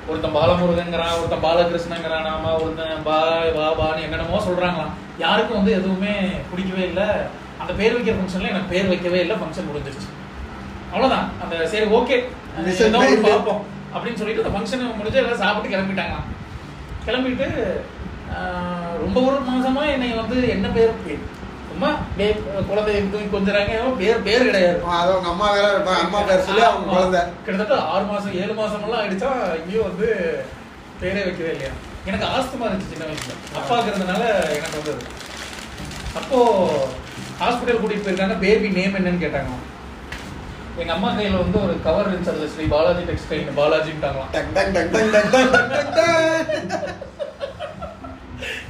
ஒருத்தன் பாலமுருகங்கிறான் ஒருத்தன் பாலகிருஷ்ணங்கிறான் நாம ஒருத்தன் பா பாபான்னு என்னென்னமோ சொல்றாங்களாம். யாருக்கும் வந்து எதுவுமே பிடிக்கவே இல்லை. அந்த பேர் வைக்கிற ஃபங்க்ஷன்ல எனக்கு பேர் வைக்கவே இல்லை ஃபங்க்ஷன் முடிஞ்சிருச்சு. அவ்வளவுதான். அந்த சரி ஓகே. பார்ப்போம் அப்படின்னு சொல்லிட்டு அந்த ஃபங்க்ஷன் முடிஞ்சு எல்லாம் சாப்பிட்டு கிளம்பிட்டாங்களாம். கிளம்பிட்டு ரொம்ப ஒரு மாசமா என்னை வந்து என்ன பேர் பே- சும்மா பே- குழந்தை தூக்கி கொஞ்சறாங்க. பேர் பேர் கிடையாது. அது அவங்க அம்மா வேற இருப்பாங்க. அம்மா பேர் சொல்லி அவங்க. குழந்தை. கிட்டத்தட்ட ஆறு மாசம் ஏழு மாசம் எல்லாம் ஆயிடுச்சா இங்கேயும் வந்து பேரே வைக்கவே இல்லையா? எனக்கு ஆஸ்துமா இருந்துச்சு சின்ன வயசுல. அப்பாவுக்கு இருந்தனால எனக்கு வந்தது அப்போ ஹாஸ்பிட்டல் கூட்டிட்டு போயிருக்காங்க. பேபி நேம் என்னன்னு கேட்டாங்க எங்க அம்மா கையில வந்து ஒரு கவர் இருந்துச்சு அதுல ஸ்ரீ பாலாஜி டெக்ஸ்டைல் பாலாஜின்ட்டாங்களாம்.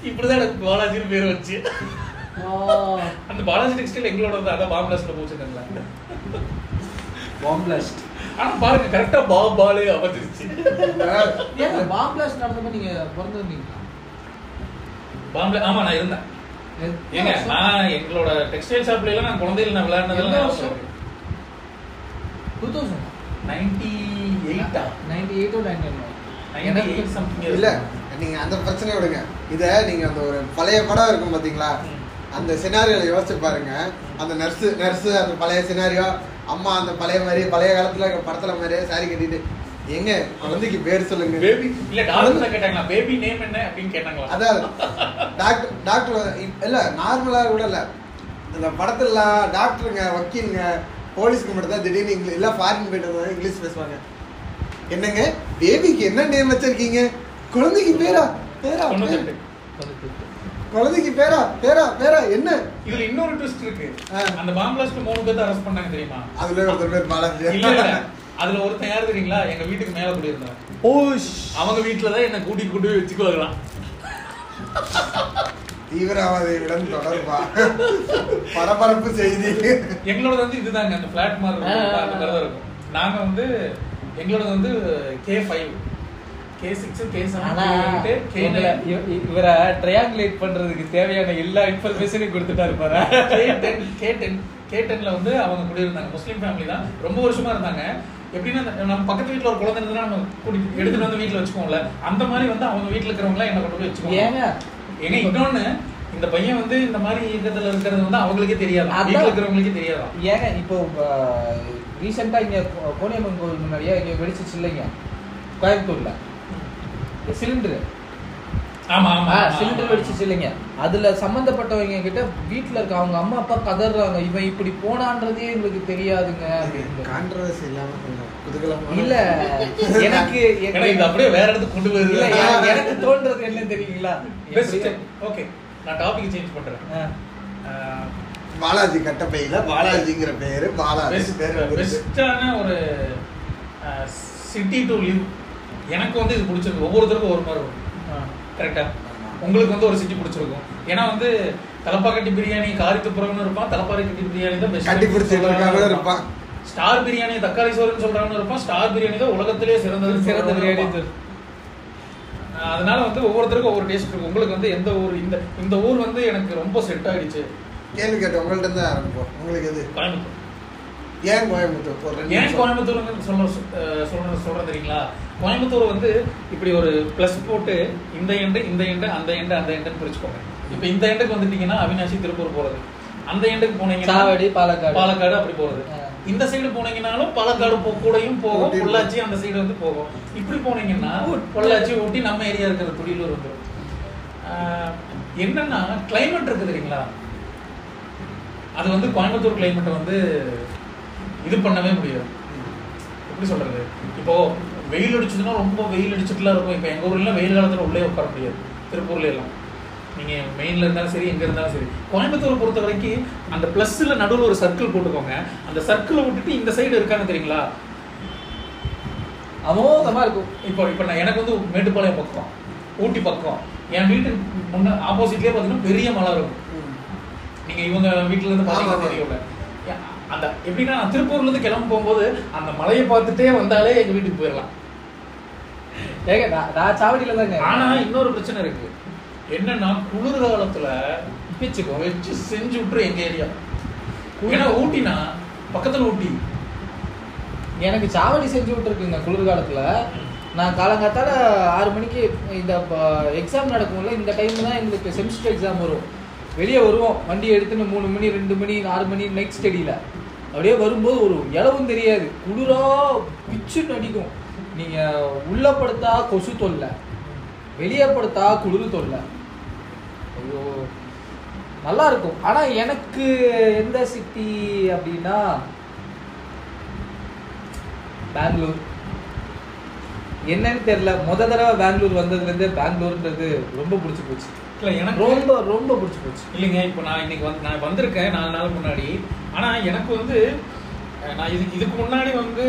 இப்படிதான் எனக்கு பாலாஜின்னு பேர் வச்சு அந்த பாலாஜி டெக்ஸ்டைல் எங்களோட அதான் பாம்பிளாஸ்ட்ல போச்சுருக்காங்களா பாம்பிளாஸ்ட் ஆனா பாருங்க கரெக்டா பாபாலே அமைஞ்சிருச்சு. ஏன் பாம்பிளாஸ்ட் நடந்தப்ப நீங்க பிறந்திருந்தீங்களா? பாம்பிளா ஆமா நான் இருந்தேன். ஏங்க நான் எங்களோட டெக்ஸ்டைல் ஷாப்ல எல்லாம் நான் குழந்தையில நான் விளையாடினதெல்லாம் 2000 ஆ? நைன்டி எயிட்டா 98 ஓ 99 ஓ? நைன்டி சம்திங் இல்ல நீங்க அந்த பிரச்சனையை விடுங்க. இத நீங்க அந்த ஒரு பழைய படம் இருக்கும் பாத்தீங்களா? அந்த சினாரியோல யோசிச்சு பாருங்க. அந்த நர்ஸ் நர்ஸ் அந்த பழைய சினாரியோ அம்மா அந்த பழைய மாதிரி பழைய காலத்துல படத்துல மாதிரியே சாரி கட்டிட்டு எங்க? குழந்தைக்கு பேர் சொல்லுங்க. பேபி இல்ல டாக்டர் கேட்டாங்களா? பேபி நேம் என்ன? அப்படின்னு கேட்டாங்களா? அதான். டாக்டர் டாக்டர் இப்- இல்ல நார்மலா கூட இல்ல. இந்த படத்துல டாக்டருங்க வக்கீலுங்க போலீஸ்க்கு மட்டும் தான் திடீர்னு இங்கிலீஷ் இல்ல ஃபாரின் போயிட்டு வந்தா இங்கிலீஷ் பேசுவாங்க. என்னங்க? பேபிக்கு என்ன நேம் வச்சிருக்கீங்க? குழந்தைக்கு பேரா? பேரா? குழந்தைக்கு பேரா? பேரா? பேரா? என்ன? இதுல இன்னொரு ட்விஸ்ட் இருக்கு. அந்த பாம் பிளாஸ்ட் மூணு பேர்த்த அரெஸ்ட் பண்ணாங்க தெரியுமா? அதுல ஒருத்தர் பேர் பாலாஜி. இல்ல அதுல ஒருத்தன் யாரு தெரியுங்களா? எங்க வீட்டுக்கு மேல குடியிருந்தவன் ஓஷ் அவங்க வீட்டுல தான் என்ன கூட்டி போய் வச்சுக்குவாங்களாம். தீவிரவாதிகளிடம் தொடர்பா பரபரப்பு செய்தி. எங்களோட வந்து இதுதாங்க அந்த பிளாட் மாதிரி இருக்கும் நாங்க வந்து எங்களோட வந்து K five K six K seven K இவங்கள- இவ- இவரை ட்ரையாங்குலேட் பண்றதுக்கு தேவையான எல்லா இன்ஃபர்மேஷனையும் கொடுத்துட்டாரு பாரு. K ten K ten K டென்ல வந்து அவங்க குடியிருந்தாங்க முஸ்லீம் ஃபேமிலி தான். ரொம்ப வருஷமா இருந்தாங்க. எப்படின்னா நம்ம பக்கத்து வீட்ல ஒரு குழந்தை இருந்தா நம்ம கூட்டி எடுத்துட்டு வந்து வீட்ல வச்சுக்கோம்ல அந்த மாதிரி வந்து அவங்க வீட்ல இருக்கிறவங்க என்ன கொண்டு போய் வச்சுக்கோங்க ஏங்க ஏங்க இன்னொன்னு இந்த பையன் வந்து இந்த மாதிரி இயக்கத்துல இருக்கிறது வந்து அவங்களுக்கே தெரியாது. வீட்ல இருக்கிறவங்களுக்கே தெரியாதான் ஏங்க இப்போ ரீசெண்டா இங்க கோ- கோணியம்மன் கோவில் முன்னாடியே இங்க வெடிச்சிச்சு இல்லைங்க? கோயம்புத்தூர்ல. சிலிண்டர். சிலிண்டர் ஆமா. வெடிச்சிச்சு இல்லைங்க. அதுல சம்பந்தப்பட்டவங்க கிட்ட வீட்ல இருக்க அவங்க அம்மா அப்பா கதறாங்க. இவன் இப்படி போனான்றதே எங்களுக்கு தெரியாதுங்க. கான்ட்ரவர்சி இல்லாம இல்ல எனக்கு அப்படியே வேற இடத்துக்கு கொண்டு இல்ல போயிருது எனக்கு- தோன்றது என்ன தெரியுங்களா? ஓகே நான் டாபிக் சேஞ்ச் பண்றேன். பாலாஜி கட்டப்பையில பாலாஜிங்கிற பேரு பாலாஜி. பெஸ்டான ஒரு சிட்டி டு லிவ் எனக்கு வந்து இது பிடிச்சிருக்கு. ஒவ்வொருத்தருக்கும் ஒரு மாதிரி இருக்கும் ஆ. கரெக்டா உங்களுக்கு வந்து ஒரு சிட்டி பிடிச்சிருக்கும். ஏன்னா வந்து தலப்பாக்கட்டி பிரியாணி காரித்துப்புறம்னு இருப்பான். தலப்பாக்கட்டி பிரியாணி தான் இருக்காங்க இருப்பான். ஸ்டார் பிரியாணி தக்காளி சோறுன்னு சொல்றாங்கன்னு இருப்பான். ஸ்டார் பிரியாணி தான் உலகத்திலேயே சிறந்தது சிறந்த பிரியாணி. அதனால வந்து ஒவ்வொருத்தருக்கும் ஒவ்வொரு டேஸ்ட் இருக்கும். உங்களுக்கு வந்து எந்த ஊர் இந்த இந்த ஊர் வந்து எனக்கு ரொம்ப செட் ஆயிடுச்சு. கேள்வி கேட்டேன். உங்கள்ட்ட இருந்து ஆரம்பிப்போம். உங்களுக்கு எது? கோயம்புத்தூர். ஏன் கோயம்புத்தூர் ஏன். கோயம்புத்தூர் சொல்ல அஹ் சொல்ற சொல்றேன் தெரியுங்களா? கோயம்புத்தூர் வந்து இப்படி ஒரு ப்ளஸ் போட்டு இந்த எண்டு இந்த எண்டு அந்த எண்டு அந்த எண்டுன்னு பிரிச்சுக்கோங்க. இப்போ இந்த எண்டுக்கு வந்துட்டீங்கன்னா அவினாசி திருப்பூர் போறது. அந்த எண்டுக்கு போனீங்கன்னா சாவடி பாலக்காடு. பாலக்காடு அப்படி போறது. இந்த சைடு போனீங்கனாலும் பாலக்காடு போ- கூடயும் போகும். ஊட்டி பொள்ளாச்சி அந்த சைடு வந்து போகும். இப்படி போனீங்கன்னா பொள்ளாச்சி ஊட்டி நம்ம ஏரியா இருக்கிற துடியலூர் வந்துடும் ஆஹ் என்னன்னா கிளைமேட் இருக்கு தெரியுங்களா? அது வந்து கோயம்புத்தூர் கிளைமேட்டை வந்து இது பண்ணவே முடியாது. எப்படி சொல்றது? இப்போ வெயில் அடிச்சதுன்னா ரொம்ப வெயில் அடிச்சுட்டுலாம் இருக்கும். இப்போ எங்க ஊர்ல வெயில் காலத்துல உள்ளே உட்கார முடியாது. திருப்பூர்ல எல்லாம் நீங்க மெயின்ல இருந்தாலும் சரி எங்க இருந்தாலும் சரி. கோயம்புத்தூர் பொறுத்த வரைக்கும் அந்த பிளஸ்ல நடுவுல ஒரு சர்க்கிள் போட்டுக்கோங்க. அந்த சர்க்கிளை விட்டுட்டு இந்த சைடு இருக்காங்க தெரியுங்களா? அமோகமா இருக்கும். இப்போ இப்போ நான் எனக்கு வந்து மேட்டுப்பாளையம் பக்கம் ஊட்டி பக்கம். என் வீட்டுக்கு முன்ன ஆப்போசிட்லயே பார்த்தீங்கன்னா பெரிய மலை இருக்கும். ம். நீங்க இவங்க வீட்டுல இருந்து ஆமா, ஆமா. பாத்தீங்கன்னா தெரியும்ல. அந்த எப்படின்னா நான் திருப்பூர்ல இருந்து கிளம்ப போகும்போது அந்த மலையை பார்த்துட்டே வந்தாலே எங்க வீட்டுக்கு போயிடலாம். ஏங்க நான் சாவடியில தாங்க ஆனா இன்னொரு பிரச்சனை இருக்கு. என்னன்னா குளிர் காலத்துல பிச்சுக்கோ வச்சு செஞ்சு விட்டுரு எங்க ஏரியா. ஏன்னா ஊட்டினா பக்கத்துல ஊட்டி. எனக்கு சாவடி செஞ்சு விட்டுருக்குங்க குளிர்காலத்துல. நான் காலங்காத்தால ஆறு மணிக்கு இந்த எக்ஸாம் நடக்கும்ல இந்த டைம் தான் எங்களுக்கு செமிஸ்டர் எக்ஸாம் வரும். வெளியே வருவோம் வண்டி எடுத்துன்னு மூணு மணி ரெண்டு மணி ஆறு மணி நைட் ஸ்டடியில் அப்படியே வரும்போது ஒரு இளவும் தெரியாது. குளிரா பிச்சுன்னு அடிக்கும் நீங்கள் உள்ள படுத்தா கொசு தொல்லை வெளியே படுத்தா குளிர் தொல்லை. ஐயோ நல்லா இருக்கும். ஆனால் எனக்கு எந்த சிட்டி அப்படின்னா பெங்களூர். என்னன்னு தெரியல. முத தடவை பெங்களூர் வந்ததுலேருந்தே பெங்களூர்ன்றது ரொம்ப பிடிச்சி போச்சு. இல்ல எனக்கு ரொம்ப ரொம்ப பிடிச்சி போச்சு. இல்லைங்க இப்போ நான் இன்னைக்கு வந்து நான் வந்திருக்கேன் நாலு நாள் முன்னாடி. ஆனா எனக்கு வந்து நான் இதுக்கு இதுக்கு முன்னாடி வந்து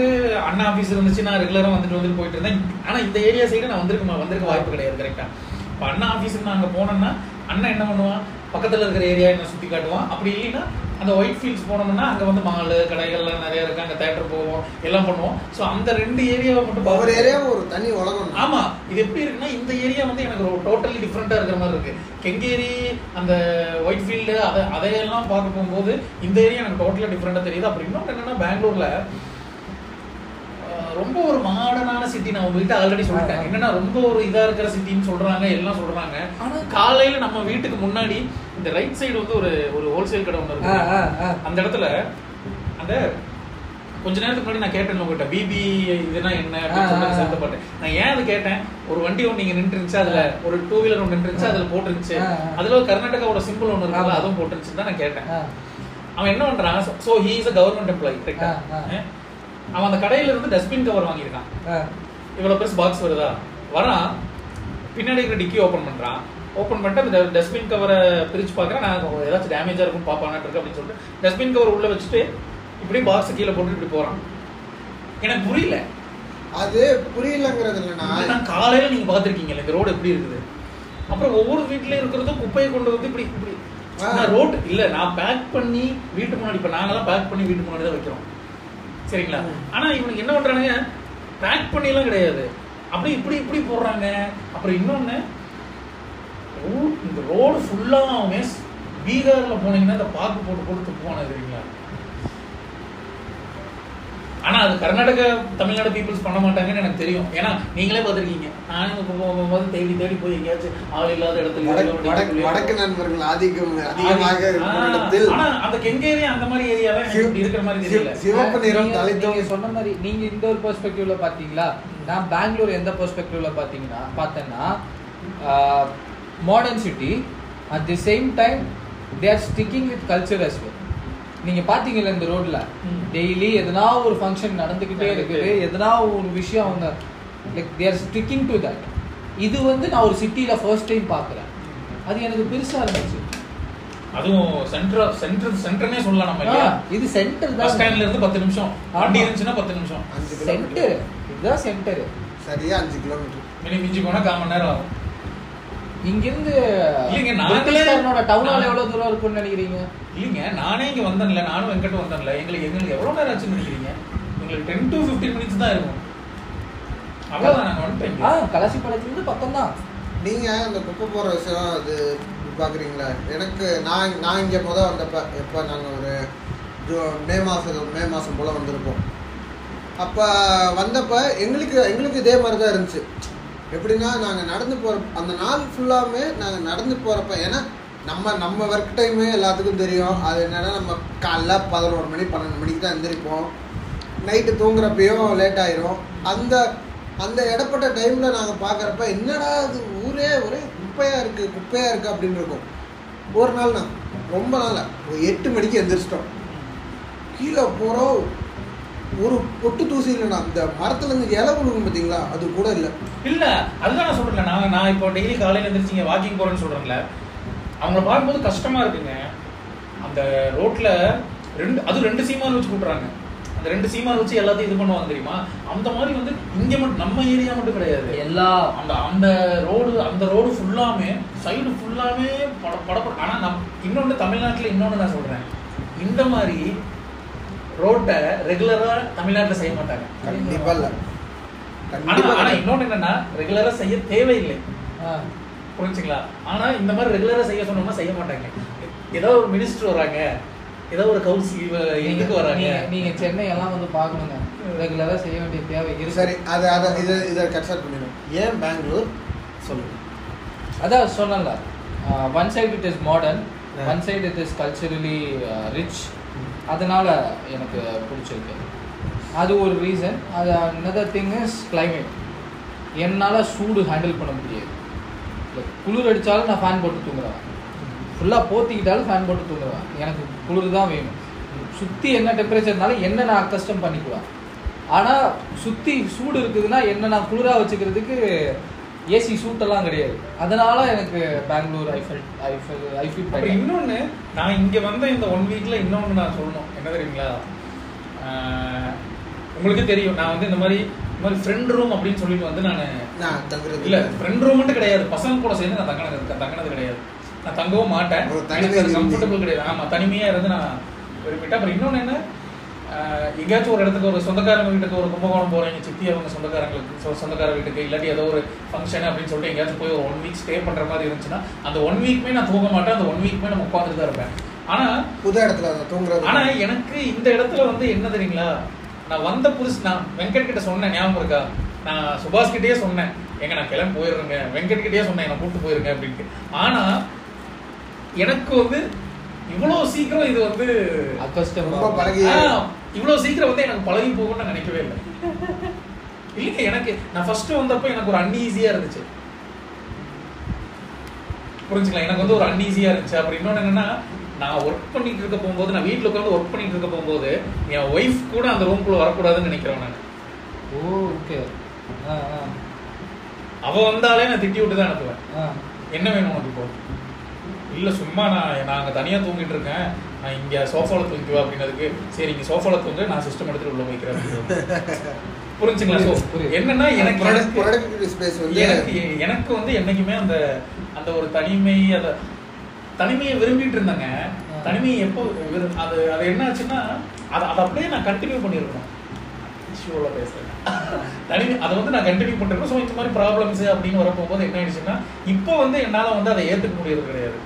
அண்ணா ஆஃபீஸ் இருந்துச்சு நான் ரெகுலராக வந்துட்டு வந்துட்டு போயிட்டு இருந்தேன். ஆனா இந்த ஏரியா சைடு நான் வந்திருக்க வந்திருக்க வாய்ப்பு கிடையாது கரெக்டா இப்போ அண்ணா ஆஃபீஸுக்கு நான் அங்கே போனேன்னா அண்ணன் என்ன பண்ணுவான்? பக்கத்துல இருக்கிற ஏரியா என்ன சுத்தி காட்டுவான். அப்படி இல்லைன்னா அந்த ஒயிட் ஃபீல்ட்ஸ் போனோம்னா அங்க வந்து மாலு கடைகள்லாம் நிறைய இருக்கு அங்க தேட்டர் போவோம் எல்லாம் பண்ணுவோம். ஸோ அந்த ரெண்டு ஏரியாவை மட்டும் ஒவ்வொரு ஏரியாவும் ஒரு தனி உலகம். ஆமா இது எப்படி இருக்குன்னா இந்த ஏரியா வந்து எனக்கு ஒரு டோட்டலி டிஃப்ரெண்டா இருக்கிற மாதிரி இருக்கு. கெங்கேரி அந்த ஒயிட் ஃபீல்டு அதை அதையெல்லாம் பார்க்க போகும்போது இந்த ஏரியா எனக்கு டோட்டலா டிஃப்ரெண்டா தெரியுது. அப்படி இன்னொன்று என்னன்னா பெங்களூர்ல ரொம்ப ஒரு மாடர்னான சிட்டி நான் உங்ககிட்ட ஆல்ரெடி சொல்லிட்டேன். என்னன்னா ரொம்ப ஒரு இதா இருக்கிற சிட்டின்னு சொல்றாங்க எல்லாம் சொல்றாங்க. ஆனா காலையில நம்ம வீட்டுக்கு முன்னாடி இந்த ரைட் சைடு வந்து ஒரு ஒரு ஹோல்சேல் கடை ஒன்று இருக்கு. அந்த இடத்துல அந்த கொஞ்ச நேரத்துக்கு முன்னாடி நான் கேட்டேன் உங்ககிட்ட பிபி இதுனா என்ன அப்படின்னு நான் ஏன் அது கேட்டேன்? ஒரு வண்டி ஒன்று இங்க நின்று இருந்துச்சு அதுல ஒரு டூ வீலர் ஒன்று நின்று இருந்துச்சு அதுல ஆ. அதுல ஒரு கர்நாடகாவோட சிம்பிள் ஒன்று இருக்குல்ல. அதுவும் போட்டுருந்துச்சு தான் நான் கேட்டேன். அவன் என்ன பண்றான்? So he is a government employee கரெக்டா. அவன் அந்த கடையில இருந்து டஸ்ட்பின் கவர் வாங்கியிருக்கான். ஆ. இவ்வளவு பெருசு பாக்ஸ் வருதா? வரான். பின்னாடி இருக்கிற டிக்கி ஓபன் பண்றான். ஓப்பன் பண்ணிட்டு அந்த டஸ்ட்பின் கவரை பிரிச்சு பார்க்குறேன். நான் ஏதாச்சும் டேமேஜாக இருக்கும் பாப்பானாட்டு இருக்கு அப்படின்னு சொல்லிட்டு டஸ்ட்பின் கவர் உள்ள வச்சுட்டு இப்படி பாக்ஸ் கீழே போட்டு இப்படி போறான். எனக்கு புரியல. அது புரியலங்கிறது இல்லைண்ணா. காலையில நீங்க பாத்திருக்கீங்கல்ல இந்த ரோடு எப்படி இருக்குது? அப்புறம் ஒவ்வொரு வீட்லயும் இருக்கிறதும் குப்பையை கொண்டு வந்து இப்படி இப்படி. நான் ரோட் இல்ல நான் பேக் பண்ணி வீட்டு முன்னாடி இப்ப நாங்கெல்லாம் பேக் பண்ணி வீட்டு முன்னாடி தான் வைக்கிறோம். சரிங்களா? ஆனால் இவனுக்கு என்ன பண்ணுறானுங்க பேக் பண்ணிலாம் கிடையாது. அப்படியே இப்படி இப்படி போடுறாங்க. அப்புறம் இன்னொன்று இந்த ரோடு ஃபுல்லாமே பீகாரில் போனீங்கன்னா இந்த பாக்கு போட்டு போட்டு துப்புவானு தெரியுங்களா? ஆனா அது கர்நாடகா தமிழ்நாடு பீப்புள்ஸ் பண்ண மாட்டாங்கன்னு எனக்கு தெரியும். ஏன்னா நீங்களே பார்த்திருக்கீங்க. நானும் இப்போ போகும்போது தேடி தேடி போய் எங்கேயாச்சும் ஆள் இல்லாத இடத்துல வடக்கு நண்பர்கள் அதிகம் அதிகமாக ஆ, இருக்கும் இடத்தில். ஆனா அந்த அந்த மாதிரி ஏரியாவே இருக்கிற மாதிரி தெரியல. சிவ- சிவப்பு நிறம் நீங்க சொன்ன மாதிரி நீங்க இந்த ஒரு பெர்ஸ்பெக்டிவ்ல பாத்தீங்களா நான் பெங்களூர் எந்த பெர்ஸ்பெக்டிவ்ல பாத்தீங்கன்னா பார்த்தேன்னா modern city at the same time they are sticking with culture as well. நீங்க பாத்தீங்கல்ல இந்த ரோட்ல? ம். டெய்லி எதனா ஒரு ஃபங்க்ஷன் நடந்துகிட்டே இருக்குது. எதனா ஒரு விஷயம் அவங்க like they are sticking to that இது வந்து நான் ஒரு சிட்டில ஃபர்ஸ்ட் டைம் பாக்குறேன். அது எனக்கு பெருசா இருந்துச்சு. அதுவும் சென்டர் சென்டர் சென்டர்னே சொல்லலாம் நம்ம இல்லையா? இது சென்டர் பஸ் தான் ஸ்டாண்ட்ல இருந்து பத்து நிமிஷம். ஆமா. வண்டி இருந்துச்சுன்னா பத்து நிமிஷம். சென்டர் இதுதான் சென்டர் சரியா அஞ்சு கிலோமீட்டர். மினி மிஞ்சி போனா கால் மணி நேரம் ஆகும். இங்கிருந்து இல்லைங்க, நாங்களே- பிரிட்டிஷ்காரனோட டவுன் ஹால் நான்- எவ்வளவு தூரம் இருக்கும்னு நினைக்கிறீங்க? இல்லைங்க நானே இங்க வந்தேன்ல நானும் வெங்கட்டும் வந்தேன்ல. எங்களுக்கு எங்களுக்கு எவ்வளவு நேரம் ஆச்சுன்னு நினைக்கிறீங்க? எங்களுக்கு டென் டு ஃபிஃப்டீன் மினிட்ஸ் தான் இருக்கும். அவ்வளவுதான் நாங்க வந்துட்டோம் ஆ இங்க. கலாசி படத்துலேருந்து பக்கம் தான். நீங்க அந்த குப்பை போற விஷயம் அது பாக்குறீங்களா? எனக்கு நான் நான் இங்க முத வந்தப்ப எப்ப நாங்க ஒரு ஜூ- மே மாசம் மே மாசம் போல வந்திருப்போம் அப்ப வந்தப்ப எங்களுக்கு எங்களுக்கு இதே மாதிரி தான் இருந்துச்சு. எப்படின்னா நாங்கள் நடந்து போகிற அந்த நாள் ஃபுல்லாகவே நாங்கள் நடந்து போகிறப்ப ஏன்னா நம்ம நம்ம ஒர்க் டைமே எல்லாத்துக்கும் தெரியும். அது என்னென்னா நம்ம காலைல பதினோரு மணி பன்னெண்டு மணிக்கு தான் எந்திரிப்போம். நைட்டு தூங்குறப்பையும் லேட் ஆயிரும். அந்த அந்த இடப்பட்ட டைமில் நாங்கள் பார்க்குறப்ப என்னடா இது ஊரே ஒரே குப்பையாக இருக்குது குப்பையாக இருக்குது அப்படின்னு இருக்கும். ஒரு நாள் நான் ரொம்ப நாளா ஒரு எட்டு மணிக்கு எந்திரிச்சிட்டோம். கீழே போகிறோம் ஒரு பொட்டு தூசி இல்லைண்ணா. இந்த மரத்துல இருந்து இலை விழுகும் பார்த்தீங்களா? அது கூட இல்லை. இல்ல அதுதான் நான் சொல்றேன் நான் நான் இப்போ டெய்லி காலையில எந்திரிச்சிங்க வாக்கிங் போறேன்னு சொல்றேன்ல. அவங்கள பார்க்கும்போது கஷ்டமா இருக்குங்க. அந்த ரோட்ல ரெண்டு அது ரெண்டு சீமான் வச்சு கூட்டுறாங்க. அந்த ரெண்டு சீமான் வச்சு எல்லாத்தையும் இது பண்ணுவாங்க தெரியுமா? அந்த மாதிரி வந்து இங்க மட்டும் நம்ம ஏரியா மட்டும் கிடையாது. எல்லா அந்த அந்த ரோடு அந்த ரோடு ஃபுல்லாமே சைடு ஃபுல்லாமே பட படப்பட. ஆனா நம் இன்னொன்று தமிழ்நாட்டுல இன்னொன்று நான் சொல்றேன். இந்த மாதிரி ரோட்டை ரெகுலரா தமிழ்நாட்டுல செய்ய மாட்டாங்க. கண்டிப்பா இல்லை. ஆனா. இன்னொன்னு என்னன்னா ரெகுலரா செய்ய தேவையில்லை. ஆ, புரிஞ்சுங்களா? ஆனா இந்த மாதிரி ரெகுலரா செய்ய சொன்னோம்னா செய்ய மாட்டாங்க. ஏதோ ஒரு மினிஸ்டர் வராங்க ஏதோ ஒரு கவுன்சில் நீங்க எதுக்கு வராங்க. நீங்க- சென்னை எல்லாம் வந்து பார்க்கணுங்க. ரெகுலரா செய்ய வேண்டிய தேவை இருக்கு. சரி அது அதை இதை இதை கன்சல்ட் பண்ணிடும் ஏன் பெங்களூர்? சொல்லுங்க. அதான் சொன்னல one side it is modern. One side it is culturally rich அதனால் எனக்கு பிடிச்சிருக்கு. அது ஒரு ரீசன் அது அனதர் திங் இஸ் கிளைமேட் என்னால் சூடு ஹேண்டில் பண்ண முடியாது. குளிர் அடித்தாலும் நான் ஃபேன் போட்டு தூங்குறேன். ஃபுல்லாக போத்திக்கிட்டாலும் ஃபேன் போட்டு தூங்குறேன். எனக்கு குளிர் தான் வேணும். சுற்றி என்ன டெம்பரேச்சர்னாலும் என்ன நான் கஷ்டம் பண்ணிக்குவேன். ஆனால் சுற்றி சூடு இருக்குதுன்னா என்ன நான் குளிராக வச்சுக்கிறதுக்கு ஏசி சூட்டெல்லாம் கிடையாது. அதனால எனக்கு பெங்களூர் ஐஃபெல் ஐஃபெல் ஐஃபீல் அப்புறம் இன்னொன்னு நான் இங்க வந்த இந்த ஒன் வீக்ல இன்னொன்னு நான் சொல்லணும். என்ன தெரியுங்களா? உங்களுக்கு தெரியும். நான் வந்து இந்த மாதிரி இந்த மாதிரி ஃப்ரெண்ட் ரூம் அப்படின்னு சொல்லிட்டு வந்து நான் நான் தங்குறது இல்ல ஃப்ரெண்ட் ரூம் மட்டும் கிடையாது. பசங்க கூட சேர்ந்து நான் தங்கினது தங்கினது கிடையாது. நான் தங்கவும் மாட்டேன். கம்ஃபர்டபுள் கிடையாது. ஆமா தனிமையா இருந்து நான் விரும்பிட்டேன் அப்புறம் இன்னொன்னு என்ன? எங்கேயாச்சும் ஒரு இடத்துக்கு ஒரு சொந்தக்காரங்க வீட்டுக்கு ஒரு கும்பகோணம் போறீங்க சித்தி அவங்க சொந்தக்காரங்களுக்கு சொ- சொந்தக்கார வீட்டுக்கு இல்லாட்டி ஏதோ ஒரு ஃபங்க்ஷன் அப்படின்னு சொல்லிட்டு எங்கேயாச்சும் போய் ஒரு ஒன் வீக் ஸ்டே பண்ற மாதிரி இருந்துச்சுன்னா அந்த ஒன் வீக்மே நான் தூங்க மாட்டேன் அந்த ஒன் வீக்மே நான் உட்காந்துட்டு தான் இருப்பேன். ஆனா புது இடத்துல தூங்குறது. ஆனா எனக்கு இந்த இடத்துல வந்து என்ன தெரியுங்களா? நான் வந்த புதுசு நான் வெங்கட் கிட்ட சொன்னேன் ஞாபகம் இருக்கா? நான் சுபாஷ் கிட்டயே சொன்னேன் எங்க நான் கிளம்பி போயிடுறேங்க வெங்கட் கிட்டயே சொன்னேன் என்ன கூட்டு போயிருங்க அப்படின்ட்டு. ஆனா எனக்கு வந்து இவ்வளவு சீக்கிரம் இது வந்து அக்கஸ்டம் இவ்வளவு சீக்கிரம் வந்து எனக்கு பழகி போகும்னு நான் நினைக்கவே இல்லை. இல்லைங்க எனக்கு நான் ஃபர்ஸ்ட் வந்தப்போ எனக்கு ஒரு அன்ஈஸியா இருந்துச்சு. புரிஞ்சுக்கலாம் எனக்கு வந்து ஒரு அன்ஈஸியா இருந்துச்சு. அப்புறம் இன்னொன்னு என்னன்னா நான் ஒர்க் பண்ணிட்டு இருக்க போகும்போது நான் வீட்டில் உட்காந்து ஒர்க் பண்ணிட்டு இருக்க போகும்போது என் ஒய்ஃப் கூட அந்த ரூம்குள்ள வரக்கூடாதுன்னு நினைக்கிறேன் நான். ஓ ஓகே அவ வந்தாலே நான் திட்டி விட்டு தான் அனுப்புவேன் என்ன வேணும் உனக்கு இப்போ? இல்லை சும்மா நான் நாங்கள் தனியாக தூங்கிட்டு இருக்கேன். நான் இங்கே சோஃபாவில் தூங்கிக்குவேன் அப்படின்னதுக்கு சரி இங்கே சோஃபாவில் தூங்க நான் சிஸ்டம் எடுத்துட்டு உள்ள போய்க்கிறேன். புரிஞ்சுங்களா ஸோ. என்னன்னா எனக்கு எனக்கு- எனக்கு வந்து என்னைக்குமே அந்த அந்த ஒரு தனிமை அத தனிமையை விரும்பிட்டு இருந்தேங்க. தனிமையை எப்போ அது அது என்ன ஆச்சுன்னா அதை அதை அப்படியே நான் கண்டினியூ பண்ணியிருக்கணும் ஷோவில் பேசுறேன் தனிமை அதை வந்து நான் கண்டினியூ பண்ணிருக்கேன் ஸோ இந்த மாதிரி ப்ராப்ளம்ஸ் அப்படின்னு வரப்போகும்போது என்ன ஆயிடுச்சுன்னா இப்போ வந்து என்னால் வந்து அதை ஏற்றுக்க முடியறது கிடையாது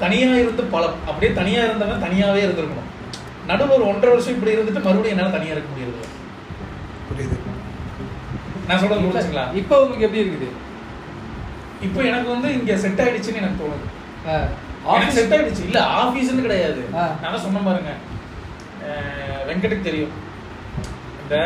தனியா இருந்து பல அப்படியே தனியா இருந்தவன் தனியாவே இருந்திருக்கணும். நடுவில் ஒரு ஒன்றரை வருஷம் இப்படி இருந்துட்டு மறுபடியும் என்னால் தனியா இருக்க முடியறது புரியுது. நான் சொல்றது புரிஞ்சுங்களா? இப்போ உங்களுக்கு எப்படி இருக்குது? இப்போ எனக்கு வந்து இங்க செட் ஆயிடுச்சுன்னு எனக்கு தோணுது. ஆஃபீஸ் செட் ஆயிடுச்சு. இல்ல ஆபீஸ்னு கிடையாது. ஆ. நான் சொன்ன பாருங்க. வெங்கட்டுக்கு தெரியும். இந்த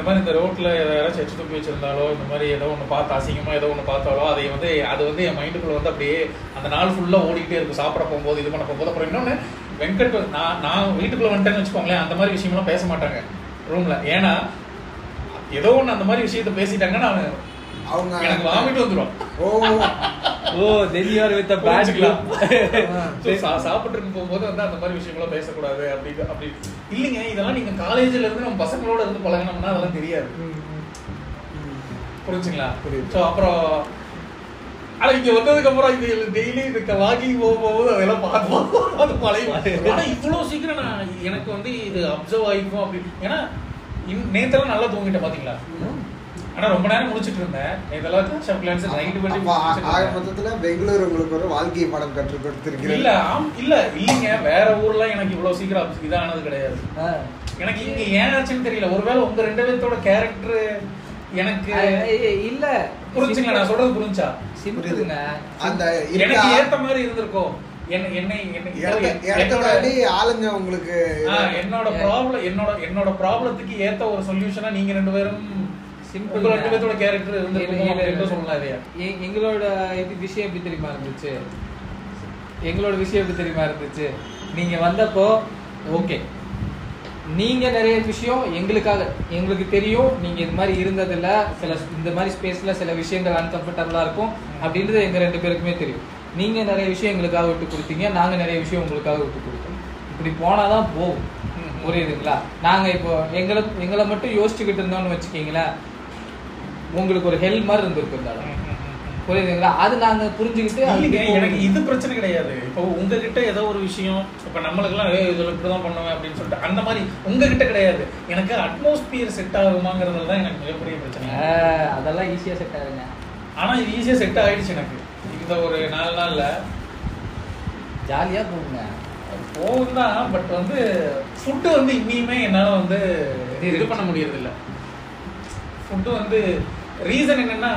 இந்த மாதிரி இந்த ரோட்ல யாராச்சும் எச்சு தூக்கி வச்சிருந்தாலோ இந்த மாதிரி ஏதோ ஒன்று பார்த்து அசிங்கமாக ஏதோ ஒன்று பார்த்தாலோ அதை வந்து அது வந்து என் மைண்டுக்குள்ளே வந்து அப்படியே அந்த நாள் ஃபுல்லாக ஓடிக்கிட்டே இருக்கும். சாப்பிட போகும்போது இது பண்ண போகும்போது. அப்புறம் இன்னொன்று வெங்கட் நான் நான் வீட்டுக்குள்ளே வந்துட்டேன்னு வச்சுக்கோங்களேன் அந்த மாதிரி விஷயம்லாம் பேச மாட்டாங்க. ரூமில் ஏன்னா ஏதோ ஒன்று அந்த மாதிரி விஷயத்த பேசிட்டாங்கன்னா நான் அவங்க எனக்கு வாமிட்டு வந்துடும் oh. O then you are with a bad சா- சாப்பிட்டு போகும்போது வந்து அந்த மாதிரி விஷயங்களாம் பேசக்கூடாது அப்படி அப்படி. இல்லைங்க இதெல்லாம் நீங்க காலேஜ்ல இருந்து நம்ம பசங்களோட இருந்து பழகினோம்னா அதெல்லாம் தெரியாது. புரிஞ்சுங்களா. ஸோ அப்புறம் ஆனா இங்க வந்ததுக்கு அப்புறம் இது டெய்லி இதுக்கு வாக்கிங் போகும்போது அதெல்லாம் பார்ப்போம். அது பழைய ஆனா இவ்வளவு சீக்கிரம் நான் எனக்கு வந்து இது அப்சர்வ் ஆகிக்கும் அப்படி. ஏன்னா இன்- நேத்தெல்லாம் நல்லா தூங்கிட்டேன் பாத்தீங்களா? ஆனா ரொம்ப நேரம் முடிச்சிட்டு இருந்தேன். கிளாஸ் ஆஃப் கிளான்ஸ் நைட்டு பண்ணி ஆக மொத்தத்துல பெங்களூர் உங்களுக்கு ஒரு வாழ்க்கை பாடம் கற்றுக் கொடுத்திருக்கிறது. இல்ல ஆம் இல்ல இல்லைங்க. வேற ஊர்ல எனக்கு இவ்வளவு சீக்கிரம் இதானது கிடையாது. எனக்கு இங்க ஏன் ஆச்சுன்னு தெரியல. ஒருவேளை உங்க ரெண்டு பேர்த்தோட கேரக்டர் எனக்கு இல்ல. புரிஞ்சுங்களா? நான் சொல்றது புரிஞ்சா? சிம்பிளுங்க. அந்த எனக்கு ஏத்த மாதிரி இருந்திருக்கும் என்னோட ப்ராப்ளம் என்னோட என்னோட ப்ராப்ளத்துக்கு ஏத்த ஒரு சொல்யூஷனா நீங்க ரெண்டு பேரும் உங்க ரெண்டு. பேர்த்தோட கேரக்டர் இல்ல. சொல்லலாம் எ- எங்களோட இது விஷயம் எப்படி தெரியுமா இருந்துச்சு? எங்களோட விஷயம் எப்படி தெரியுமா இருந்துச்சு? நீங்க வந்தப்போ ஓகே நீங்க நிறைய விஷயம் எங்களுக்காக எங்களுக்கு தெரியும். நீங்க இந்த மாதிரி இருந்ததில்ல. சில இந்த மாதிரி ஸ்பேஸ்ல சில விஷயங்கள் அன்கம்ஃபர்டபுளா இருக்கும் அப்படின்றது எங்க ரெண்டு பேருக்குமே தெரியும். நீங்க நிறைய விஷயம் எங்களுக்காக விட்டு கொடுத்தீங்க. நாங்க நிறைய விஷயம் உங்களுக்காக விட்டு கொடுத்தோம். இப்படி போனாதான் போகும். புரியுதுங்களா? நாங்க இப்போ எங்களை எங்களை மட்டும் யோசிச்சுக்கிட்டு இருந்தோம்னு வச்சுக்கீங்களேன். உங்களுக்கு ஒரு ஹெல்ப் மாதிரி இருந்திருக்கும் இந்த இடம். புரியுதுங்களா? அது நாங்க புரிஞ்சுக்கிட்டு எனக்கு இது பிரச்சனை கிடையாது. இப்போ உங்ககிட்ட ஏதோ ஒரு விஷயம் இப்போ நம்மளுக்கெல்லாம் ஏ இதில் இப்படி தான் பண்ணுவேன் அப்படின்னு சொல்லிட்டு அந்த மாதிரி உங்ககிட்ட கிடையாது. எனக்கு அட்மாஸ்பியர் செட் ஆகுமாங்கிறதுல தான் எனக்கு மிகப்பெரிய பிரச்சனை. அதெல்லாம் ஈஸியா செட் ஆகுங்க. ஆனா இது ஈஸியா செட் ஆயிடுச்சு எனக்கு. இந்த ஒரு நாலு நாள்ல. ஜாலியா போகுங்க. போகும் தான் பட் வந்து ஃபுட்டு வந்து இன்னியுமே என்னால வந்து இது பண்ண முடியறது இல்ல ஃபுட்டு வந்து ரீசன் என்னன்னா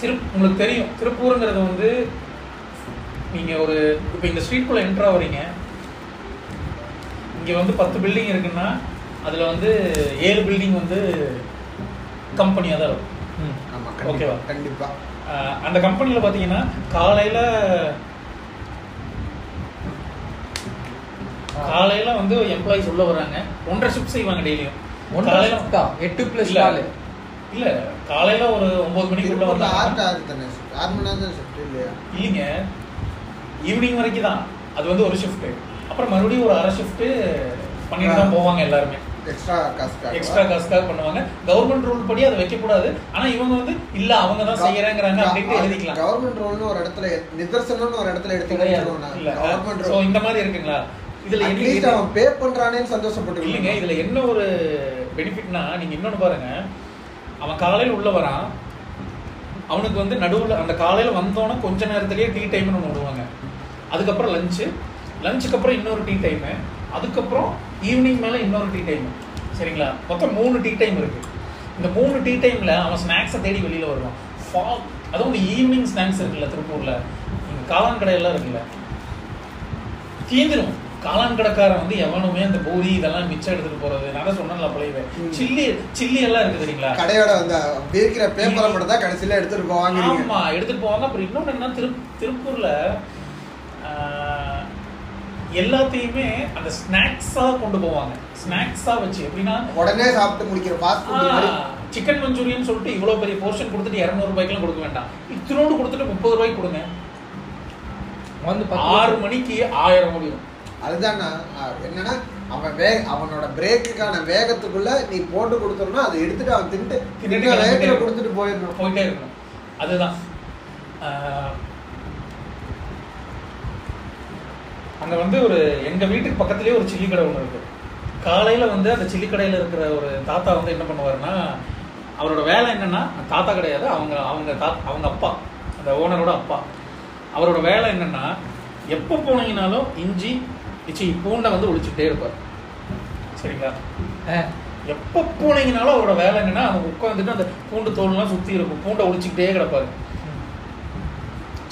திரு உங்களுக்கு தெரியும். திருப்பூருங்கிறது வந்து நீங்க ஒரு இப்போ இந்த ஸ்ட்ரீட்குள்ள என்ட்ரா வரீங்க இங்க வந்து பத்து பில்டிங் இருக்குன்னா அதுல வந்து ஏழு பில்டிங் வந்து கம்பெனியாக தான் இருக்கும். ஓகேவா? கண்டிப்பா கண்டிப்பா. ஆஹ் அந்த கம்பெனியில் பார்த்தீங்கன்னா காலையில் காலையில வந்து எம்ப்ளாயிஸ் உள்ள வராங்க ஒன்றரை ஷிஃப்ட் செய்வாங்க டெய்லியும்? எட்டு இல்ல. நாலு. இல்ல காலையில ஒரு ஒன்பது மணிக்கு உள்ள திருப்பூர்ல ஆறு ஆறு தானே? ஆறு மணி நேரம் தான் shift இல்லையா? இல்லைங்க. ஈவினிங் வரைக்கும் தான் அது வந்து ஒரு ஷிஃப்ட் அப்புறம் மறுபடியும் ஒரு அரை ஷிஃப்ட் பண்ணிட்டு தான் போவாங்க எல்லாருமே. எக்ஸ்ட்ரா காசு எக்ஸ்ட்ரா காசுக்காக பண்ணுவாங்க. கவர்மெண்ட் ரூல் படி அதை வைக்க கூடாது ஆனா இவங்க வந்து இல்ல அவங்க தான் செய்யறாங்கறாங்க அப்படின்ட்டு எழுதிக்கலாம். கவர்மெண்ட் ரோல்னு ஒரு இடத்துல நிதர்சனம்னு ஒரு இடத்துல கிடையாது. எடுத்து இல்ல. கவர்மெண்ட் சோ ரோல் இந்த மாதிரி இருக்குங்களா? இதுல அட்லீஸ்ட் அவன் பே பண்றானேன்னு சந்தோஷப்பட்டு இல்லைங்க இதுல என்ன ஒரு பெனிஃபிட்னா நீங்க இன்னொன்னு பாருங்க. அவன் காலையில உள்ள வரான். அவனுக்கு வந்து நடுவுல அந்த காலையில வந்தோன்னே கொஞ்ச நேரத்திலேயே டீ டைம்னு ஒன்று விடுவாங்க. அதுக்கப்புறம் லஞ்சு லஞ்சுக்கு அப்புறம் இன்னொரு டீ டைமு அதுக்கப்புறம் ஈவினிங் மேல இன்னொரு டீ டைம் சரிங்களா? மொத்தம் மூணு டீ டைம் இருக்கு. இந்த மூணு டீ டைம்ல அவன் ஸ்நாக்ஸை தேடி வெளியில வருவான். ஃபா அதுவும் இந்த ஈவினிங் ஸ்நாக்ஸ் இருக்குல்ல திருப்பூர்ல. காளான் கடையெல்லாம் இருக்குல்ல. தீந்துரும். காளான் கடைக்காரன் வந்து எவனுமே அந்த பூரி இதெல்லாம் மிச்சம் எடுத்துட்டு போறது? நான் தான் பழையவே. சில்லி சில்லி எல்லாம் இருக்கு தெரியுங்களா? கடையோட அந்த இருக்கிற பேப்பரை மட்டும் தான் கடைசியில எடுத்துட்டு போவாங்க ஆமா எடுத்துட்டு போவாங்க. அப்புறம் இன்னொன்னு என்ன திரு திருப்பூர்ல எல்லாத்தையுமே அந்த ஸ்நாக்ஸா கொண்டு போவாங்க. ஸ்நாக்ஸா வச்சு எப்படின்னா உடனே சாப்பிட்டு முடிக்கிற ஃபாஸ்ட் ஃபுட் மாதிரி. ஆஹ், சிக்கன் மஞ்சூரியன் சொல்லிட்டு இவ்வளோ பெரிய போர்ஷன் கொடுத்துட்டு இரநூறு ரூபாய்க்குலாம் கொடுக்க வேண்டாம். இத்தினோண்டு கொடுத்துட்டு முப்பது ரூபாய்க்கு கொடுங்க. வந்து ஆறு மணிக்கு ஆயிரம் முடியும். அஹ் என்னன்னா அவன் வே அவனோட பிரேக்குக்கான வேகத்துக்குள்ள நீ போட்டு கொடுத்தோம்னா அதை எடுத்துட்டு அவன் தின்ட்டு தின்னுட்டு தின்ன வேகத்துல கொடுத்துட்டு போயிடணும். போயிட்டே இருக்கணும் அதுதான். அங்க வந்து ஒரு எங்க வீட்டுக்கு பக்கத்துலயே ஒரு சில்லி கடை ஒன்று இருக்கு. காலையில வந்து அந்த சில்லி கடையில இருக்கிற ஒரு தாத்தா வந்து என்ன பண்ணுவாருன்னா அவரோட வேலை என்னன்னா தாத்தா கிடையாது அவங்க அவங்க தா அவங்க அப்பா அந்த ஓனரோட அப்பா. அவரோட வேலை என்னன்னா எப்போ போனீங்கனாலும் இஞ்சி இச்சி பூண்டை வந்து ஒழிச்சுட்டே இருப்பார். சரிங்களா? எப்போ போனீங்கனாலும் அவரோட வேலை என்னன்னா அவங்க உட்காந்துட்டு அந்த பூண்டு தோல்லாம் சுத்தி இருக்கும். பூண்டை ஒழிச்சுக்கிட்டே கிடப்பாரு.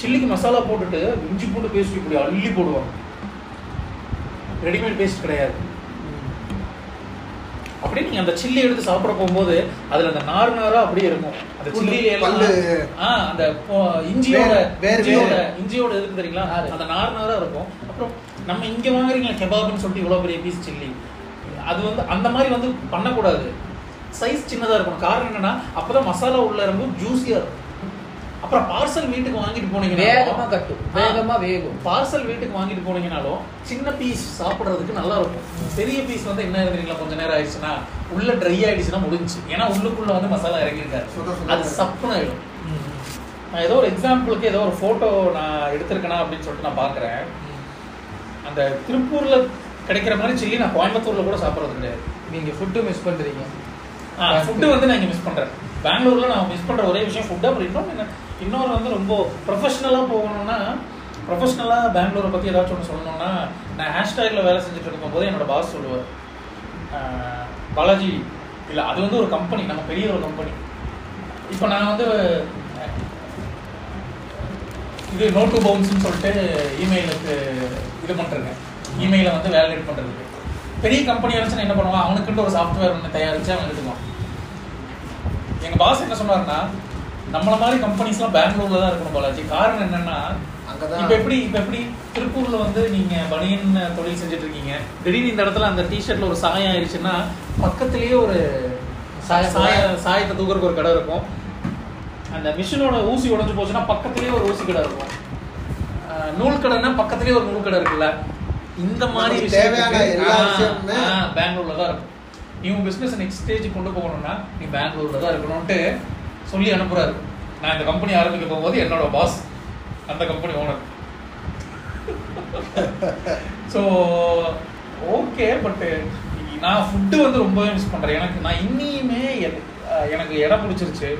சில்லிக்கு மசாலா போட்டுட்டு இஞ்சி பூண்டு பேஸ்ட் இப்படி அள்ளி போடுவாங்க. ரெடிமேட் பேஸ்ட் கிடையாது. அப்படியே நீங்க அந்த சில்லி எடுத்து சாப்பிட போகும்போது அதுல அந்த நார் நாரா அப்படியே இருக்கும். அந்த சில்லியில எல்லாம் அந்த இஞ்சியோட இஞ்சியோட. இஞ்சியோட இருக்கு தெரியுங்களா. அந்த நார் நாரா இருக்கும். அப்புறம் நம்ம இங்க வாங்குறீங்களா? கெபாப்னு சொல்லிட்டு இவ்வளவு பெரிய பீஸ் சில்லி அது வந்து அந்த மாதிரி வந்து பண்ணக்கூடாது. சைஸ் சின்னதா இருக்கணும். காரணம் என்னன்னா அப்பதான் மசாலா உள்ள இருக்கும் ஜூஸியா இருக்கும் அப்புறம் பார்சல் வீட்டுக்கு வாங்கிட்டு போனீங்கன்னா வேகமா கட்டும். வேகமா வேகும். பார்சல் வீட்டுக்கு வாங்கிட்டு போனீங்கனாலும் சின்ன பீஸ் சாப்பிடுறதுக்கு நல்லா இருக்கும். பெரிய பீஸ் வந்து என்ன இருந்தீங்களா கொஞ்ச நேரம் ஆயிடுச்சுன்னா உள்ள ட்ரை ஆயிடுச்சுன்னா முடிஞ்சு ஏன்னா உள்ளுக்குள்ள வந்து மசாலா இறங்கியிருக்காரு அது சப்புன்னு ஆயிடும். நான் ஏதோ ஒரு எக்ஸாம்பிளுக்கு ஏதோ ஒரு போட்டோ நான் எடுத்திருக்கேனா அப்படின்னு சொல்லிட்டு நான் பார்க்குறேன். அந்த திருப்பூர்ல கிடைக்கிற மாதிரி சில்லி நான் கோயம்புத்தூர்ல கூட சாப்பிட்றது கிடையாது. நீங்க ஃபுட்டு மிஸ் பண்றீங்க. ஃபுட்டு வந்து நான் இங்கே மிஸ் பண்ணுறேன் பெங்களூர்ல நான் மிஸ் பண்ணுற ஒரே விஷயம் ஃபுட்டு அப்புறம் இன்னொன்று இன்னொரு வந்து ரொம்ப ப்ரொஃபஷ்னலாக போகணும்னா ப்ரொஃபஷ்னலாக பெங்களூரை பற்றி ஏதாச்சும் ஒன்று சொல்லணும்னா நான் ஹேஷ்டேக்கில் வேலை செஞ்சுட்டு இருக்கும்போது என்னோட பாஸ் சொல்லுவார். பாலாஜி இல்லை அது வந்து ஒரு கம்பெனி நம்ம பெரிய ஒரு கம்பெனி இப்போ நான் வந்து இது நோ டு பவுன்ஸ்னு சொல்லிட்டு இமெயிலுக்கு இது பண்ணுறேங்க இமெயிலை வந்து வேலிடேட் பண்ணுறதுக்கு பெரிய கம்பெனி இருந்துச்சுன்னா என்ன பண்ணுவான் அவனுக்குன்ட்டு ஒரு சாஃப்ட்வேர் ஒன்று தயாரித்து அவன் எடுத்துக்குவான். எங்கள் பாஸ் என்ன சொன்னாருன்னா நம்மள மாதிரி கம்பெனிஸ்லாம் பெங்களூர்ல தான் இருக்கணும் பாலாஜி. காரணம் என்னன்னா அங்கதான். இப்ப எப்படி இப்ப எப்படி திருப்பூர்ல வந்து நீங்க பனியன் தொழில் செஞ்சுட்டு இருக்கீங்க திடீர்னு இந்த இடத்துல அந்த டிஷர்ட்ல ஒரு சாயம் ஆயிடுச்சுன்னா பக்கத்துலயே ஒரு சாய சாய சாயத்தை தூக்குறதுக்கு ஒரு கடை இருக்கும். அந்த மிஷினோட ஊசி உடைஞ்சு போச்சுன்னா பக்கத்துலயே ஒரு ஊசி கடை இருக்கும். நூல் கடைன்னா பக்கத்துலயே ஒரு நூல் கடை இருக்குல்ல? இந்த மாதிரி தேவையான பெங்களூர்ல தான் இருக்கும். நீ உன் பிசினஸ் நெக்ஸ்ட் ஸ்டேஜ் கொண்டு போகணும்னா நீ பெங்களூர்ல தான் இருக்கணும்ட்டு சொல்லி அனுப்புறாரு. நான் இந்த கம்பெனி ஆரம்பிக்க போகும்போது என்னோட பாஸ் அந்த company owner so okay but நான் ஃபுட்டு வந்து ரொம்பவே மிஸ் பண்றேன். எனக்கு நான் இன்னியுமே எனக்கு இடம் பிடிச்சிருச்சு.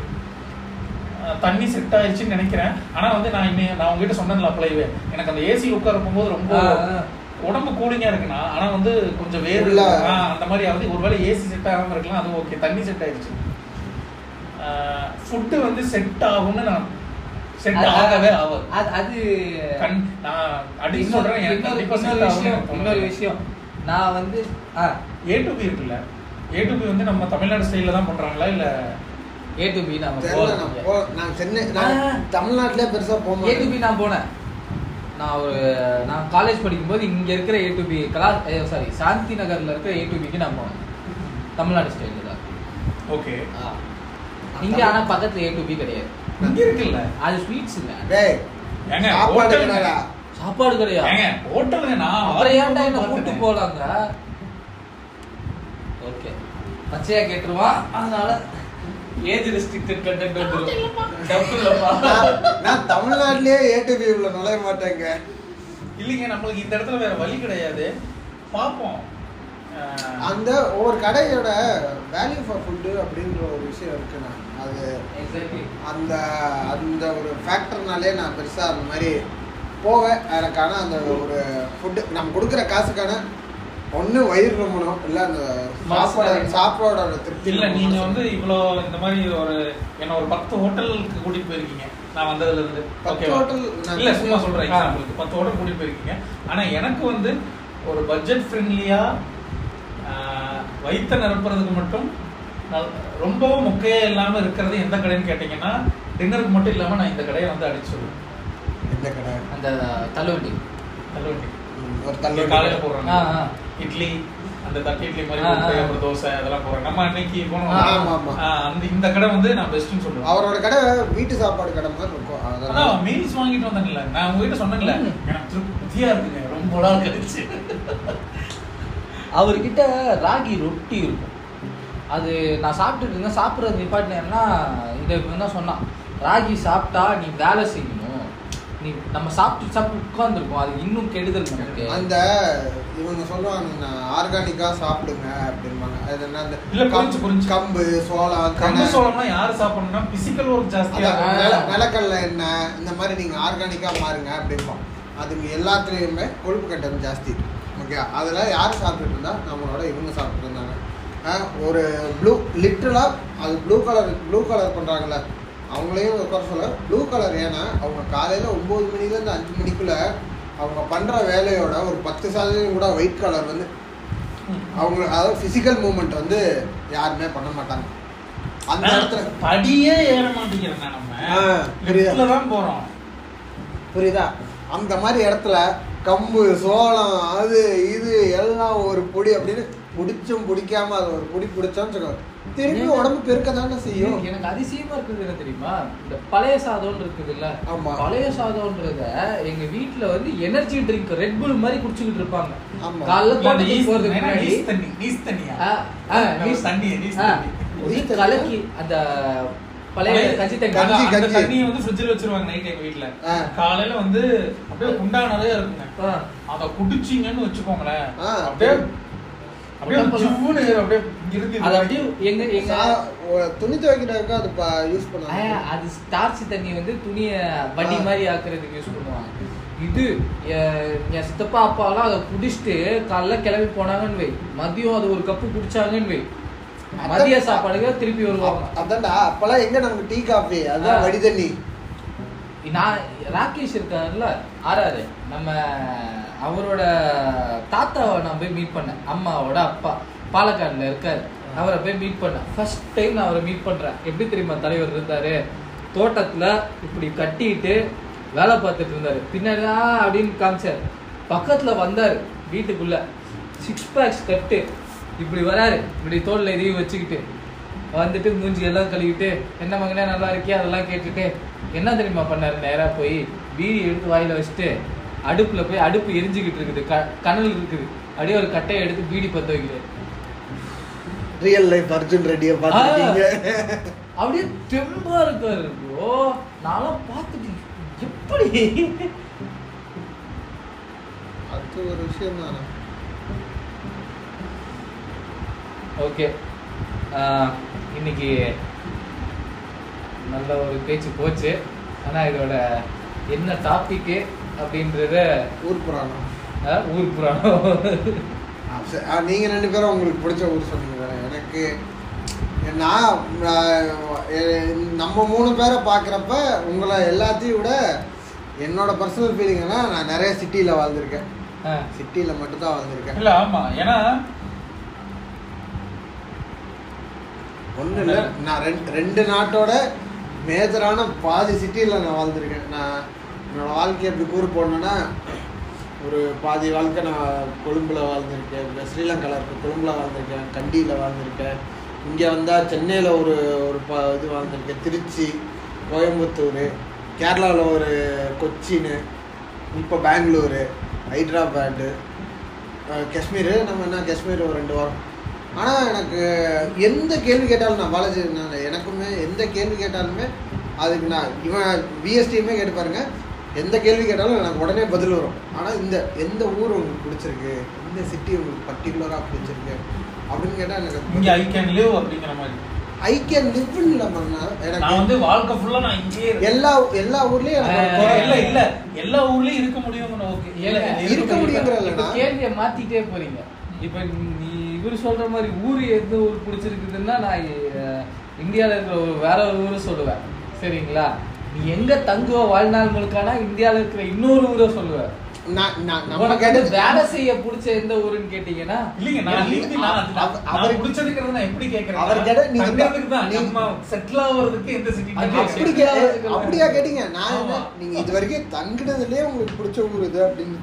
தண்ணி செட் ஆயிடுச்சுன்னு நினைக்கிறேன். ஆனா வந்து நான் இன்னி நான் உங்ககிட்ட சொன்னதில்ல அப்ளைவே. எனக்கு அந்த ஏசி உட்கார போகும்போது ரொம்ப. உடம்பு கூலிங்கா இருக்குண்ணா. ஆனா வந்து கொஞ்சம் வேறு அந்த மாதிரி ஆகுது. ஒருவேளை ஏசி செட் ஆகாம இருக்கலாம் அது ஓகே தண்ணி செட் ஆயிடுச்சு. ஃபுட்டு வந்து செட் ஆகும்னு நான் செட் ஆகவே ஆகாது. அது கண் நான் அடிச்சு சொல்றேன். எனக்கு இன்னொரு- கண்டிப்பா இன்னொரு செட் விஷயம் ஆகும் இன்னொரு விஷயம். நான் வந்து ஏ டு பி இருக்குல்ல. ஏ டு பி வந்து நம்ம தமிழ்நாடு ஸ்டைல்ல தான் பண்றாங்களா? இல்ல ஏ டு பி நம்ம போகிறோம் போ- நான் சென்னை நான். தமிழ்நாட்டிலே பெருசா போக ஏ டு பி நான் போனேன். நான் ஒரு நான் காலேஜ் படிக்கும்போது இங்க இருக்கிற A to B Kala sorry Shanthi நகர்ல இருக்கிற ஏ டு பிக்கு நான் போனேன். தமிழ்நாடு தான் ஓகே. இங்க ஆனா பக்கத்துல ஏ டு பி கிடையாது. இங்க இருக்குல்ல? அது ஸ்வீட்ஸ் இல்ல. டேய் ஏங்க சாப்பாடு கடைடா. சாப்பாடு கிடையாது ஏங்க ஹோட்டலுங்க நான் அப்புறம் ஏன்டா என்ன. கூட்டு போலாங்க? ஓகே. பச்சையா கேட்டுருவான். அதனால ஏஜ் ரெஸ்ட்ரிக்டட் கண்டென்ட் வந்துரும். இல்லப்பா. நான்- நான் தமிழ்நாட்டிலேயே ஏடிபி உள்ள நுழைய மாட்டேங்க. இல்லைங்க நம்மளுக்கு இந்த இடத்துல வேற வழி கிடையாது. பார்ப்போம். அந்த ஒவ்வொரு கடையோட வேல்யூ ஃபார் ஃபுட்டு அப்படின்ற ஒரு விஷயம் இருக்குண்ணா அது எக்ஸாக்ட்லி அந்த அந்த ஒரு ஃபேக்டர்னாலே நான் பெருசாக அந்த மாதிரி போவேன். எனக்கான அந்த ஒரு ஃபுட்டு நம்ம கொடுக்குற காசுக்கான ஒன்று வயிறு ரொம்பணும் இல்லை அந்த சாப்பாடோட திருப்தி இல்ல ரொம்ப நீங்க. வந்து இவ்வளோ இந்த மாதிரி ஒரு என்ன ஒரு பத்து ஹோட்டலுக்கு கூட்டிட்டு போயிருக்கீங்க. நான் வந்ததுல இருந்து பத்து நான் இல்ல சும்மா சொல்றேன். எக்ஸாம்பிளுக்கு பத்து ஹோட்டல் கூட்டிட்டு போயிருக்கீங்க. ஆனா எனக்கு வந்து ஒரு பட்ஜெட் ஃப்ரெண்ட்லியா வயிற்ற நிரப்புறதுக்கு மட்டும் ரொம்பவும் மொக்கையா இல்லாம இருக்கிறது எந்த கடைன்னு கேட்டீங்கன்னா டின்னருக்கு மட்டும் இல்லாம நான் இந்த கடையை வந்து அடிச்சிடுவேன் இந்த கடை? அந்த தள்ளுவண்டி. தள்ளுவண்டி. ஒரு தள்ளு காலையில போடுறாங்க. இட்லி அந்த தட்டு இட்லி மாதிரி. அப்புறம் தோசை அதெல்லாம் போறோம் நம்ம அன்னைக்கு போனோம். ஆமா, ஆமா. ஆ, அந்த இந்த கடை வந்து நான் பெஸ்ட்னு சொல்லுவேன். அவரோட கடை வீட்டு சாப்பாடு கடை மாதிரி இருக்கும். அதெல்லாம் அதான் மீல்ஸ் வாங்கிட்டு வந்தேன்ல. நான் உங்ககிட்ட சொன்னேன்ல. எனக்கு திருப்தியா இருக்குங்க. ரொம்ப நாள் கழிச்சு. அவர்கிட்ட ராகி ரொட்டி இருக்கும். அது நான் சாப்பிட்டுட்டு இருந்தேன். சாப்பிட்றது நிப்பாட்டினேன்னா இதை தான் சொன்னான். ராகி சாப்பிட்டா நீ வேலை செய்யணும். நீ நம்ம சாப்பிட்டு சாப்பிட்டு உட்காந்துருக்கோம் அது இன்னும் கெடுதல் நமக்கு. அந்த இவங்க சொல்லுவாங்க ஆர்கானிக்கா சாப்பிடுங்க அப்படிம்பாங்க. அது என்ன அந்த இல்ல, புரிஞ்சு, புரிஞ்சு. கம்பு சோளம் கம்பு சோளம்னா யாரு சாப்பிடணும்னா பிசிக்கல் ஒர்க் ஜாஸ்தியா. நில- நிலக்கடலை எண்ணெய் இந்த மாதிரி நீங்க ஆர்கானிக்கா மாறுங்க அப்படிம்போம் அதுங்க எல்லாத்துலேயுமே கொழுப்பு கட்டம் ஜாஸ்தி. ஓகே அதில் யார் சாப்பிட்டுட்டு இருந்தா? நம்மளோட இவங்க சாப்பிட்டு இருந்தாங்க. ஒரு ப்ளூ லிட்டரலாக அது ப்ளூ கலர் ப்ளூ கலர் பண்ணுறாங்கல்ல அவங்களையும் குறை சொல்ல ப்ளூ கலர் ஏன்னா அவங்க காலையில் ஒம்பது மணிலேருந்து அஞ்சு மணிக்குள்ள அவங்க பண்ணுற வேலையோட ஒரு பத்து சதவீதம் கூட ஒயிட் கலர் வந்து. அவங்க அதாவது ஃபிசிக்கல் மூமெண்ட் வந்து யாருமே பண்ண மாட்டாங்க. அந்த இடத்துல படியே ஏற மாட்டேங்கிறேன் நம்ம. தான் போறோம். புரியுதா? அந்த மாதிரி இடத்துல கம்பு சோளம் அது இது எல்லாம் ஒரு பொடி அப்படின்னு பிடிச்சும் பிடிக்காம அது ஒரு பொடி பிடிச்சோம்னு வச்சுக்கோ திருப்பி உடம்பு பெருக்க தானே செய்யும் எனக்கு அதிசயமா இருக்குது என்ன தெரியுமா இந்த பழைய சாதம் இருக்குது இல்ல ஆமா. பழைய சாதம்ன்றத எங்க வீட்ல வந்து எனர்ஜி ட்ரிங்க் ரெட் புல் மாதிரி குடிச்சுக்கிட்டு இருப்பாங்க ஆமா. காலைல தோட்டத்துக்கு போறதுக்கு முன்னாடி நீஸ் தண்ணி கலக்கி அந்த பழைய கஞ்சி தண்ணி. தண்ணியை வந்து ஃப்ரிட்ஜில் வச்சிருவாங்க நைட் எங்க வீட்ல ஆ. காலையில வந்து அப்படியே குண்டா நிறைய இருக்குங்க. அத குடிச்சீங்கன்னு வச்சுக்கோங்களேன். அப்படியே துணி துவைக்கிறதுக்கு அது யூஸ் பண்ணுவாங்க அது ஸ்டார்ச் தண்ணி வந்து துணிய வண்டி. மாதிரி ஆக்குறதுக்கு யூஸ் பண்ணுவாங்க. இது என் சித்தப்பா அப்பாலாம் அதை குடிச்சிட்டு காலைல கிளம்பி போனாங்கன்னு வை. மதியம் அது ஒரு கப்பு குடிச்சாங்கன்னு வை. மதிய சாப்பாடுக்கு திருப்பி வருவாங்க. அதான்டா அப்பெல்லாம் எங்க நமக்கு டீ காஃபி அதுதான் ஆ. வடி தண்ணி நான் ராகேஷ் இருக்காருல்ல ஆறாரு. நம்ம அவரோட தாத்தாவை நான் போய் மீட் பண்ணேன். அம்மாவோட அப்பா. பாலக்காடில் இருக்கார். அவரை போய் மீட் பண்ணேன். ஃபர்ஸ்ட் டைம் நான் அவரை மீட் பண்ணுறேன் எப்படி தெரியுமா? தலைவர் இருந்தார். தோட்டத்தில் இப்படி கட்டிட்டு வேலை பார்த்துட்டு இருந்தார். பின்னாடி தான் அப்படின்னு காமிச்சார். பக்கத்தில் வந்தார். வீட்டுக்குள்ளே. சிக்ஸ் பேக்ஸ் கட்டு. இப்படி வராரு. இப்படி தோல்ல இதையும் வச்சுக்கிட்டு. வந்துட்டு மூஞ்சி எல்லாம் கழுவிட்டு என்ன மகனே நல்லா இருக்கியா? அதெல்லாம் கேட்டுட்டு என்ன தெரியுமா பண்ணார்? நேராக போய் பீடி எடுத்து வாயில் வச்சுட்டு அடுப்புல போய் அடுப்பு எரிஞ்சுக்கிட்டு இருக்குது. க கனல் இருக்குது. அப்படியே ஒரு கட்டையை எடுத்து பீடி பத்த வைக்கிறாரு ரியல் லைஃப் அர்ஜுன் ரெட்டியை பார்த்துருக்கீங்க. அப்படியே தெம்பா இருக்காரு ப்ரோ நான்லாம் பார்த்துட்டு எப்படி? அது ஒரு விஷயம் தானே. ஓகே இன்னைக்கு நல்ல ஒரு பேச்சு போச்சு. ஆனா இதோட என்ன டாபிக்கு அப்படின்றத ஊர் புராணம். ஊர் புராணம். ஆ, சரி. ஆ, நீங்க ரெண்டு பேரும் உங்களுக்கு பிடிச்ச ஊர் சொன்னீங்க. எனக்கு நான் நம்ம மூணு பேரை பார்க்குறப்ப உங்களை எல்லாத்தையும் விட என்னோட பர்சனல் ஃபீலிங்னா நான் நிறைய சிட்டியில் வாழ்ந்திருக்கேன். சிட்டியில் மட்டும்தான் வாழ்ந்திருக்கேன். இல்ல ஆமா. ஏன்னா ஒன்றும் இல்லை நான் ரெண்டு ரெண்டு நாட்டோட மேஜரான பாதி சிட்டியில் நான் வாழ்ந்திருக்கேன். நான் என்னோடய வாழ்க்கை அப்படி கூறு போனேன்னா ஒரு பாதி வாழ்க்கை நான் கொழும்பில் வாழ்ந்திருக்கேன் ஸ்ரீலங்காவில் இருக்க கொழும்பில் வாழ்ந்திருக்கேன் கண்டியில் வாழ்ந்திருக்கேன். இங்கே வந்தால் சென்னையில் ஒரு ஒரு ப இது வாழ்ந்திருக்கேன் திருச்சி கோயம்புத்தூர் கேரளாவில் ஒரு கொச்சின் இப்போ பெங்களூரு ஹைதராபாடு காஷ்மீர் நம்ம என்ன காஷ்மீர் ஒரு ரெண்டு வாரம். ஆனால் எனக்கு எந்த கேள்வி கேட்டாலும் நான் பாலாஜி நான் எனக்குமே எந்த கேள்வி கேட்டாலுமே அதுக்கு நான் இவன் பிஎஸ்டியுமே கேட்டு பாருங்கள் எந்த கேள்வி கேட்டாலும் எனக்கு உடனே பதில் வரும். ஆனால் இந்த எந்த ஊர் உங்களுக்கு பிடிச்சிருக்கு? எந்த சிட்டி உங்களுக்கு பர்டிகுலராக பிடிச்சிருக்கு? அப்படின்னு கேட்டால் இங்க எனக்கு ஐ கேன் லிவ் அப்படிங்கிற மாதிரி. ஐ கேன் லிவ் இல்லை மண்ணா நான் எனக்கு வந்து வாழ்க்கை ஃபுல்லா நான் இங்கேயே இருக்கேன். எல்லா எல்லா ஊர்லேயும் எனக்கு இல்ல இல்ல. எல்லா ஊர்லயும் இருக்க முடியும் ஓகே. இருக்க முடியுங்கிறதுல இப்ப கேள்வியை மாத்திட்டே போறீங்க. இப்ப நீ இவர் சொல்ற மாதிரி ஊர் எந்த ஊர் பிடிச்சிருக்குதுன்னா நான் அஹ், இந்தியால இருக்கிற ஒரு வேற ஒரு ஊரை சொல்லுவேன். சரிங்களா? நீ எங்க தங்குவ வாழ்நாள் முழுக்கானா இந்தியால இருக்கிற இன்னொரு ஊரை சொல்லுவேன் நான் நான் நம்ம உனக்கு வேலை செய்ய பிடிச்ச எந்த ஊருன்னு கேட்டீங்கன்னா இல்லைங்க நான் நான் அவர் பிடிச்சதுங்கிறது எப்படி அவர் கேட்ட நீங்க நம்ம செட்டில் ஆகுறதுக்கு எந்த சிட்டி அப்படி அப்படியா கேட்டீங்க? நான் என்ன. நீங்க இது வரைக்கும் தங்கினதுலயே உங்களுக்கு பிடிச்ச ஊர் இது அப்படின்னு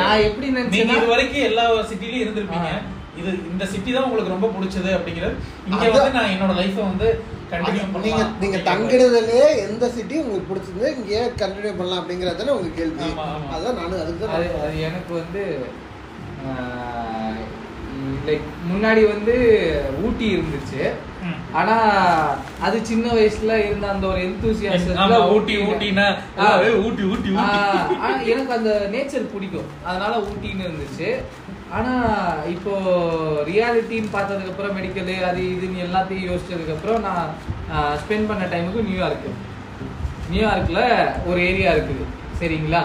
நான் எப்படி நீங்க நினைச்சேன்னா இது வரைக்கும் எல்லா சிட்டிலயும் இருந்திருப்பீங்க. இது இந்த சிட்டி தான் உங்களுக்கு ரொம்ப பிடிச்சது அப்படிங்கிறது. இங்க. வந்து நான் என்னோட லைஃபை வந்து நீங்க நீங்க தங்கினதுலயே எந்த சிட்டி உங்களுக்கு பிடிச்சது இங்கேயே கண்டினியூ பண்ணலாம் அப்படிங்கறதுல உங்க கேள்வி. அதான் நானும் அதுக்கு அது தான் அது எனக்கு வந்து லைக் முன்னாடி வந்து ஊட்டி இருந்துச்சு. ஆனா அது சின்ன வயசுல இருந்த அந்த ஒரு எந்தூசியாசம் ஊட்டி ஊட்டினா ஊட்டி ஊட்டி எனக்கு அந்த நேச்சர் பிடிக்கும். அதனால ஊட்டின்னு இருந்துச்சு. ஆனா இப்போ ரியாலிட்டின்னு பார்த்ததுக்கு அப்புறம் மெடிக்கல் அது இதுன்னு எல்லாத்தையும் யோசிச்சதுக்கு அப்புறம் நான் ஸ்பெண்ட் பண்ண டைமுக்கு நியூயார்க்கு நியூயார்க்ல ஒரு ஏரியா இருக்குது. சரிங்களா?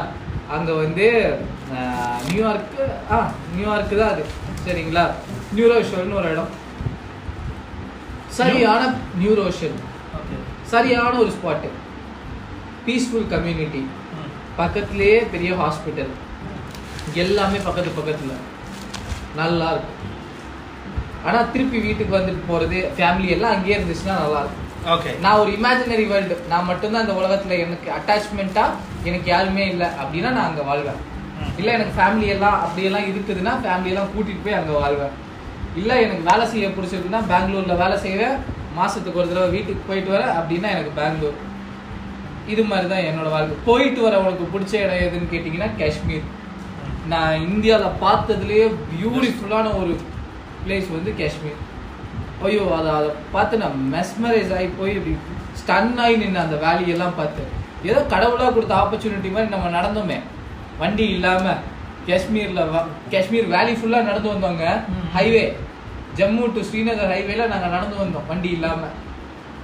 அங்க வந்து நியூயார்க்கு ஆ நியூயார்க்கு தான் அது. சரிங்களா? நியூரோஷல்னு ஒரு இடம். சரியான நியூரோஷல். சரியான ஒரு ஸ்பாட்டு பீஸ்ஃபுல் கம்யூனிட்டி. பக்கத்துலேயே பெரிய ஹாஸ்பிட்டல் எல்லாமே பக்கத்து பக்கத்தில். நல்லா இருக்கும் ஆனால் திருப்பி வீட்டுக்கு வந்துட்டு போகிறது ஃபேமிலி எல்லாம் அங்கேயே இருந்துச்சுன்னா நல்லா இருக்கும் Okay. நான் ஒரு இமேஜினரி வேர்ல்டு நான் மட்டும்தான் இந்த உலகத்தில் எனக்கு அட்டாச்மெண்ட்டாக எனக்கு யாருமே இல்லை அப்படின்னா நான் அங்கே வாழ்வேன். இல்லை எனக்கு ஃபேமிலி எல்லாம் அப்படியெல்லாம் இருக்குதுன்னா family எல்லாம் கூட்டிகிட்டு போய் அங்கே வாழ்வேன். இல்லை எனக்கு வேலை செய்ய பிடிச்சிருக்குன்னா பெங்களூரில் வேலை செய்வேன். மாதத்துக்கு ஒரு தடவை வீட்டுக்கு போயிட்டு வரேன் அப்படின்னா எனக்கு பெங்களூர். இது மாதிரி தான் என்னோட வாழ்க்கை. போயிட்டு வர உனக்கு பிடிச்ச இடம் எதுன்னு கேட்டிங்கன்னா காஷ்மீர். நான் இந்தியாவில் பார்த்ததுலேயே பியூட்டிஃபுல்லான ஒரு பிளேஸ் வந்து காஷ்மீர். ஐயோ அதை அதை பார்த்து நான் மெஸ்மரைஸ் ஆகி போய் இப்படி ஸ்டன் ஆகி நின்று அந்த வேலியெல்லாம் பார்த்து. ஏதோ கடவுளாக கொடுத்த ஆப்பர்ச்சுனிட்டி மாதிரி நம்ம நடந்தோமே. வண்டி இல்லாமல் காஷ்மீரில் காஷ்மீர் வேலி ஃபுல்லாக நடந்து வந்தோங்க. ஹைவே ஜம்மு டு ஸ்ரீநகர் ஹைவேல நாங்கள் நடந்து வந்தோம் வண்டி இல்லாமல்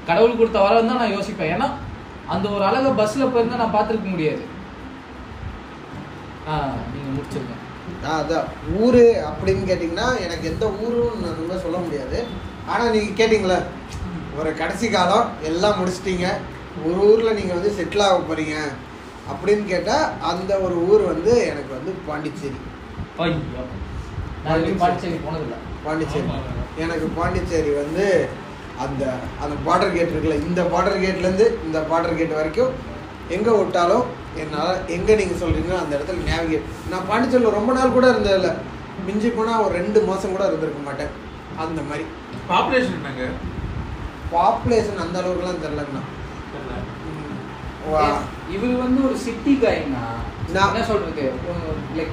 கடவுள் கொடுத்த வரம் தான் நான் யோசிப்பேன். ஏன்னா அந்த ஒரு அழகை பஸ்ஸில் போயிருந்தா நான் பார்த்துருக்க முடியாது. நீங்கள் முடிச்சிருங்க அதான் ஊரு அப்படின்னு கேட்டிங்கன்னா எனக்கு எந்த ஊரும் நான் ரொம்ப சொல்ல முடியாது. ஆனா நீங்க கேட்டிங்களே? ஒரு கடைசி காலம் எல்லாம் முடிச்சிட்டீங்க. ஒரு ஊர்ல நீங்க வந்து செட்டில் ஆக போறீங்க அப்படின்னு கேட்டா அந்த ஒரு ஊர் வந்து எனக்கு வந்து பாண்டிச்சேரி. நான் பாண்டிச்சேரி. போனதில்லை. பாண்டிச்சேரி. எனக்கு பாண்டிச்சேரி வந்து அந்த அந்த பார்டர் கேட் இருக்குல்ல இந்த பார்டர் கேட்லேருந்து இந்த பார்டர் கேட் வரைக்கும் எங்கே விட்டாலும் என்னால் எங்கே நீங்கள் சொல்கிறீங்களோ அந்த இடத்துல நேவிகேட் நான் பாண்டிச்சேரியில் ரொம்ப நாள் கூட இருந்ததில்ல. மிஞ்சி போனால் ஒரு ரெண்டு மாதம் கூட இருந்திருக்க மாட்டேன். அந்த மாதிரி. பாப்புலேஷன் என்னங்க? பாப்புலேஷன் அந்த அளவுக்குலாம் தெரிலங்கண்ணா. இவர் வந்து ஒரு சிட்டி கைனா நான்- என்ன சொல்றது? லைக்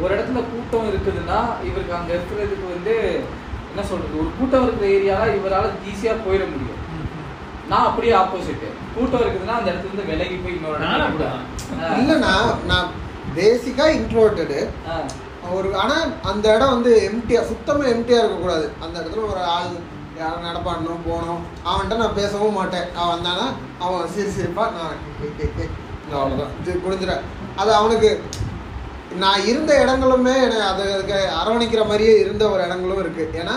ஒரு இடத்துல கூட்டம் இருக்குதுன்னா இவருக்கு அங்க இருக்கிறதுக்கு வந்து என்ன சொல்றது? ஒரு கூட்டம் இருக்கிற ஏரியால இவரால ஈஸியா போயிட முடியும். நான் அப்படியே ஆப்போசிட் கூட்டம் இருக்குதுன்னா அந்த இடத்துல இருந்து விலகி போய் இன்னொரு. இல்லைண்ணா நான் பேசிக்காக இன்ட்ரோட்டடு. ஒரு ஆனால் அந்த இடம் வந்து எம்டியாக சுத்தமாக எம்டியாக இருக்கக்கூடாது. அந்த இடத்துல ஒரு ஆள் யாரும் நடப்பாடணும் போகணும். அவன்கிட்ட நான் பேசவும் மாட்டேன். அவன் வந்தானா அவன் சிரி சிரிப்பா நான் நான் அவ்வளோதான் இது குடிஞ்சிட அது அவனுக்கு நான் இருந்த இடங்களுமே எனக்கு அது அதுக்கு அரவணைக்கிற மாதிரியே இருந்த ஒரு இடங்களும் இருக்குது ஏன்னா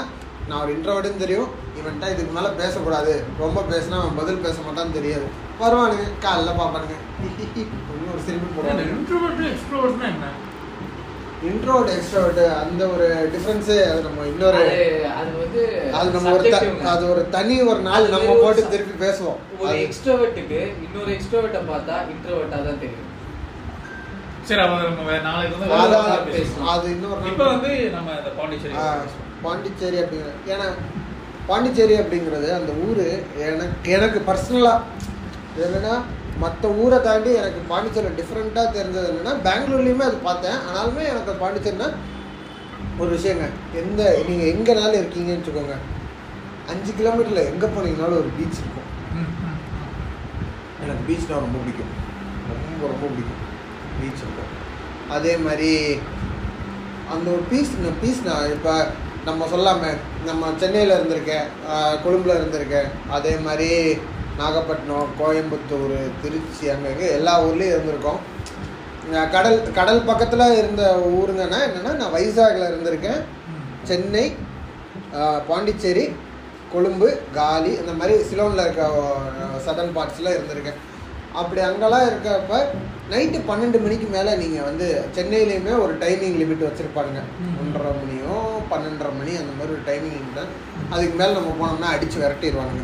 நான் ஒரு இன்ட்ரோவர்டுன்னு தெரியும். இவன்ட்ட இதுக்கு மேலே பேசக்கூடாது. ரொம்ப பேசினா அவன் பதில் பேச மாட்டான்னு தெரியாது. வருவானுங்க காலைல பார்ப்பானுங்க ஒரு சிரிப்பு என்ன? இன்ட்ரோவர்ட் எக்ஸ்ட்ரோவர்ட் அந்த ஒரு டிஃப்ரென்ஸே அது நம்ம இன்னொரு அது வந்து அது நம்ம ஒரு. அது ஒரு தனி ஒரு நாள் நம்ம போட்டு திருப்பி பேசுவோம். ஒரு எக்ஸ்ட்ரோவர்ட்டுக்கு இன்னொரு எக்ஸ்ட்ரோவர்ட்டை பார்த்தா இன்ட்ரோவர்ட்டா தான் தெரியும். சரி அவன் நம்ம நாளைக்கு வந்து. அது இன்னொரு இப்ப வந்து நம்ம இந்த பாண்டிச்சேரி பாண்டிச்சேரி அப்படிங்கிறது ஏன்னா பாண்டிச்சேரி அப்படிங்கிறது அந்த ஊர் எனக்கு எனக்கு பர்சனலாக என்னென்னா மற்ற ஊரை தாண்டி எனக்கு பாண்டிச்சேரி டிஃப்ரெண்ட்டாக தெரிஞ்சது என்னென்னா பெங்களூர்லேயுமே அது பார்த்தேன். ஆனாலுமே எனக்கு பாண்டிச்சேரினா ஒரு விஷயங்க. எந்த நீங்கள் எங்கேனாலும் இருக்கீங்கன்னு வச்சுக்கோங்க. அஞ்சு கிலோமீட்டரில் எங்கே போனீங்கனாலும் ஒரு பீச் இருக்கும். எனக்கு பீச்னா ரொம்ப பிடிக்கும். ரொம்ப ரொம்ப பிடிக்கும். பீச் இருக்கும் அதே மாதிரி அந்த ஒரு பீஸ் பீஸ் நான் இப்போ நம்ம சொல்லாமல் நம்ம சென்னையில் இருந்திருக்கேன் கொழும்பில் இருந்திருக்கேன் அதே மாதிரி நாகப்பட்டினம் கோயம்புத்தூர் திருச்சி அங்கே எல்லா ஊர்லேயும் இருந்திருக்கோம். கடல் கடல் பக்கத்தில் இருந்த ஊருங்கன்னா என்னென்னா நான் வைசாகில் இருந்திருக்கேன். சென்னை பாண்டிச்சேரி கொழும்பு காலி இந்த மாதிரி சிலோனில் இருக்க சதன் பார்ட்ஸில் இருந்திருக்கேன். அப்படி அங்கெல்லாம் இருக்கிறப்ப நைட்டு பன்னெண்டு மணிக்கு மேலே நீங்கள் வந்து சென்னையிலையுமே ஒரு டைமிங் லிமிட் வச்சுருப்பாங்க. ஒன்றரை மணியோ பன்னெண்டரை மணி அந்த மாதிரி ஒரு டைமிங் லிமிட் அதுக்கு மேலே நம்ம போனோம்னா அடித்து விரட்டிடுவானுங்க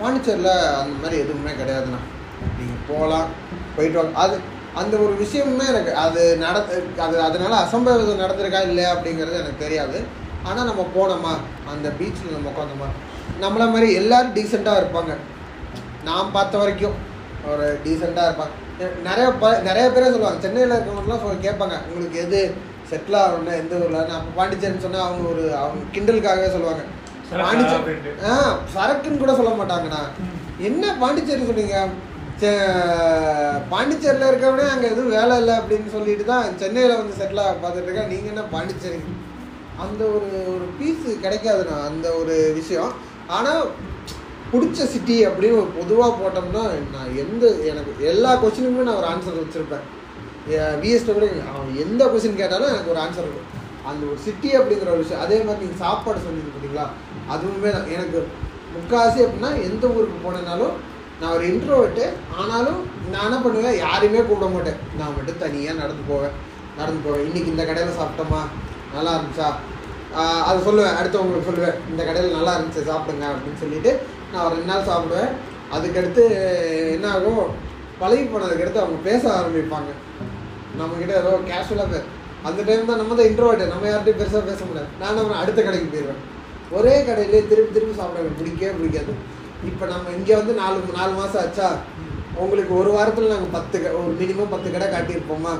பாண்டிச்சேரியில் அந்த மாதிரி எதுவுமே கிடையாதுண்ணா. நீங்கள் போகலாம் போயிட்டு வாங்க. அது அந்த ஒரு விஷயமுமே எனக்கு அது நட அது அதனால அசம்பவிதம் நடந்திருக்கா இல்லையா அப்படிங்கிறது எனக்கு தெரியாது. ஆனால் நம்ம போனோமா அந்த பீச்சில் நம்ம உட்காந்தோமா நம்மள மாதிரி எல்லாரும் டீசெண்டாக இருப்பாங்க. நான் பார்த்த வரைக்கும் ஒரு டீசெண்டாக இருப்பாங்க. எ- நிறைய ப நிறைய பேரே சொல்லுவாங்க சென்னையில் இருக்கவங்கலாம் கேட்பாங்க உங்களுக்கு எது செட்டில் ஆகணும்னா எந்த ஊரில்? நான் அப்போ பாண்டிச்சேரின்னு சொன்னால் அவங்க ஒரு அவங்க கிண்டலுக்காகவே சொல்லுவாங்க. பாண்டிச்சேரி. ஆ சரக்குன்னு கூட சொல்ல மாட்டாங்கண்ணா என்ன பாண்டிச்சேரி சொன்னீங்க? சே- பாண்டிச்சேரியில் இருக்கவனே அங்கே எதுவும் வேலை இல்லை அப்படின்னு சொல்லிட்டு தான் சென்னையில் வந்து செட்டில் பார்த்துட்டு இருக்கேன். நீங்கள் என்ன பாண்டிச்சேரி? அந்த ஒரு ஒரு பீஸ் கிடைக்காதுண்ணா அந்த ஒரு விஷயம். ஆனால் பிடிச்ச சிட்டி அப்படின்னு ஒரு பொதுவாக போட்டோம்னா நான் எந்த எனக்கு எல்லா கொஸ்டினுக்குமே நான் ஒரு ஆன்சர் வச்சுருப்பேன். விஎஸ்டபிள் அவன் எந்த கொஸ்டின் கேட்டாலும் எனக்கு ஒரு ஆன்சர் இருக்கும் அந்த ஒரு சிட்டி அப்படிங்கிற ஒரு விஷயம் அதே மாதிரி நீங்கள் சாப்பாடு சொன்னீங்க பார்த்தீங்களா அதுவுமே தான். எனக்கு முக்கால்வாசி அப்படின்னா எந்த ஊருக்கு போனேனாலும் நான் ஒரு இன்ட்ரோவிட்டு ஆனாலும் நான் என்ன பண்ணுவேன் யாரையுமே கூப்பிட மாட்டேன். நான் மட்டும் தனியாக நடந்து போவேன். நடந்து போவேன். இன்றைக்கி இந்த கடையில் சாப்பிட்டோமா? நல்லா இருந்துச்சா? அதை அது சொல்லுவேன். அடுத்தவங்களுக்கு சொல்லுவேன். இந்த கடையில் நல்லா இருந்துச்சு சாப்பிடுங்க அப்படின்னு சொல்லிட்டு நான் ஒரு ரெண்டு நாள் சாப்பிடுவேன். அதுக்கடுத்து என்ன ஆகும் பழகி போனதுக்கடுத்து அவங்க பேச ஆரம்பிப்பாங்க. நம்மக்கிட்ட ஏதோ கேஷுவலாக அந்த டைம் தான் நம்ம தான் இன்ட்ரோவேட் நம்ம யார்கிட்டயும் பெருசாக பேச முடியாது. நான் நம்ம அடுத்த கடைக்கு போயிடுவேன் ஒரே கடையிலே திருப்பி திருப்பி சாப்பிட எனக்கு பிடிக்கவே பிடிக்காது. இப்போ நம்ம இங்கே வந்து நாலு நாலு மாதம் ஆச்சா? உங்களுக்கு ஒரு வாரத்தில் நாங்கள் பத்து ஒரு மினிமம் பத்து கடை காட்டியிருப்போமா?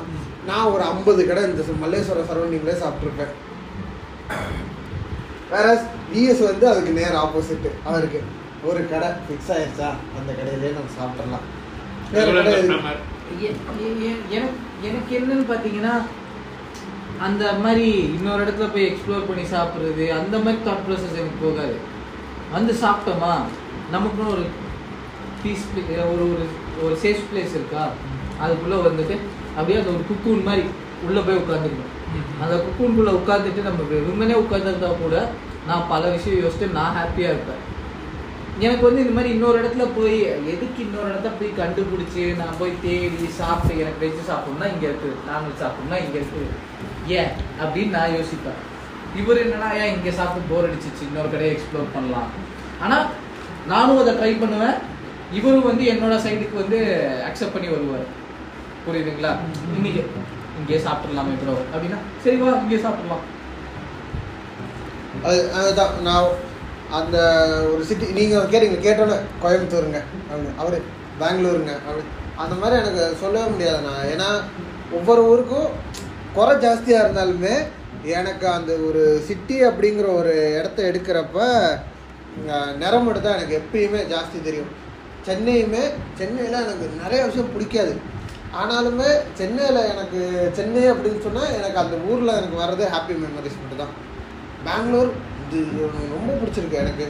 நான் ஒரு ஐம்பது கடை இந்த மல்லேஸ்வரம் சரௌண்டிங்லேயே சாப்பிட்ருப்பேன் வேற விஎஸ் வந்து அதுக்கு நேர் ஆப்போசிட்டு அவருக்கு. ஒரு கடை ஃபிக்ஸ் ஆயிடுச்சா அந்த கடையிலேயே நம்ம சாப்பிட்றலாம் எனக்கு என்னன்னு பார்த்தீங்கன்னா அந்த மாதிரி இன்னொரு இடத்துல போய் எக்ஸ்ப்ளோர் பண்ணி சாப்பிட்றது அந்த மாதிரி தாட் ப்ராசஸ் எனக்கு போகாது. வந்து சாப்பிட்டோமா? நமக்குன்னு ஒரு பீஸ் ஒரு ஒரு ஒரு சேஃப் பிளேஸ் இருக்கா? அதுக்குள்ளே வந்துட்டு அப்படியே அந்த ஒரு குக்கூன் மாதிரி உள்ளே போய் உட்காந்துக்கணும் அந்த குக்கூனுக்குள்ளே உட்காந்துட்டு நம்ம வெறுமனே உட்காந்துருந்தா கூட நான் பல விஷயம் யோசிச்சுட்டு நான் ஹாப்பியாக இருப்பேன். எனக்கு வந்து இந்த மாதிரி இன்னொரு இடத்துல போய் எதுக்கு இன்னொரு இடத்த போய் கண்டுபிடிச்சி நான் போய் தேடி சாப்பிட்டு எனக்கு வெஜ் சாப்பிடணும்னா இங்கே இருக்குது நான்வெஜ் சாப்பிடணும்னா இங்கே இருக்குது ஏன்? அப்படின்னு நான் யோசிப்பேன். இவர் என்னன்னா ஏன் இங்கே சாப்பிட்டு போர் அடிச்சிச்சு? இன்னொரு கடையை எக்ஸ்ப்ளோர் பண்ணலாம். ஆனால் நானும் அதை ட்ரை பண்ணுவேன். இவரும் வந்து என்னோட சைடுக்கு வந்து அக்செப்ட் பண்ணி வருவார். புரியுதுங்களா? இன்னைக்கு இங்கே சாப்பிட்றலாமே ப்ரோ அப்படின்னா சரி வா இங்கே சாப்பிடலாம். அது அதுதான் நான் அந்த ஒரு சிட்டி நீங்கள் கேட்டீங்க கேட்டோன்னே கோயம்புத்தூருங்க அவங்க அவர் பெங்களூருங்க அப்படி அந்த மாதிரி எனக்கு சொல்லவே முடியாதுண்ணா. ஏன்னா ஒவ்வொரு ஊருக்கும் குறை ஜாஸ்தியாக இருந்தாலுமே எனக்கு அந்த ஒரு சிட்டி அப்படிங்கிற ஒரு இடத்த எடுக்கிறப்ப நிறம் மட்டும் தான் எனக்கு எப்பயுமே ஜாஸ்தி தெரியும். சென்னையுமே சென்னையில் எனக்கு நிறைய விஷயம் பிடிக்காது. ஆனாலுமே சென்னையில் எனக்கு சென்னை அப்படின்னு சொன்னால் எனக்கு அந்த ஊரில் எனக்கு வர்றது ஹாப்பி மெமரிஸ் மட்டும் தான் பெங்களூர் இது ரொம்ப பிடிச்சிருக்கு எனக்கு.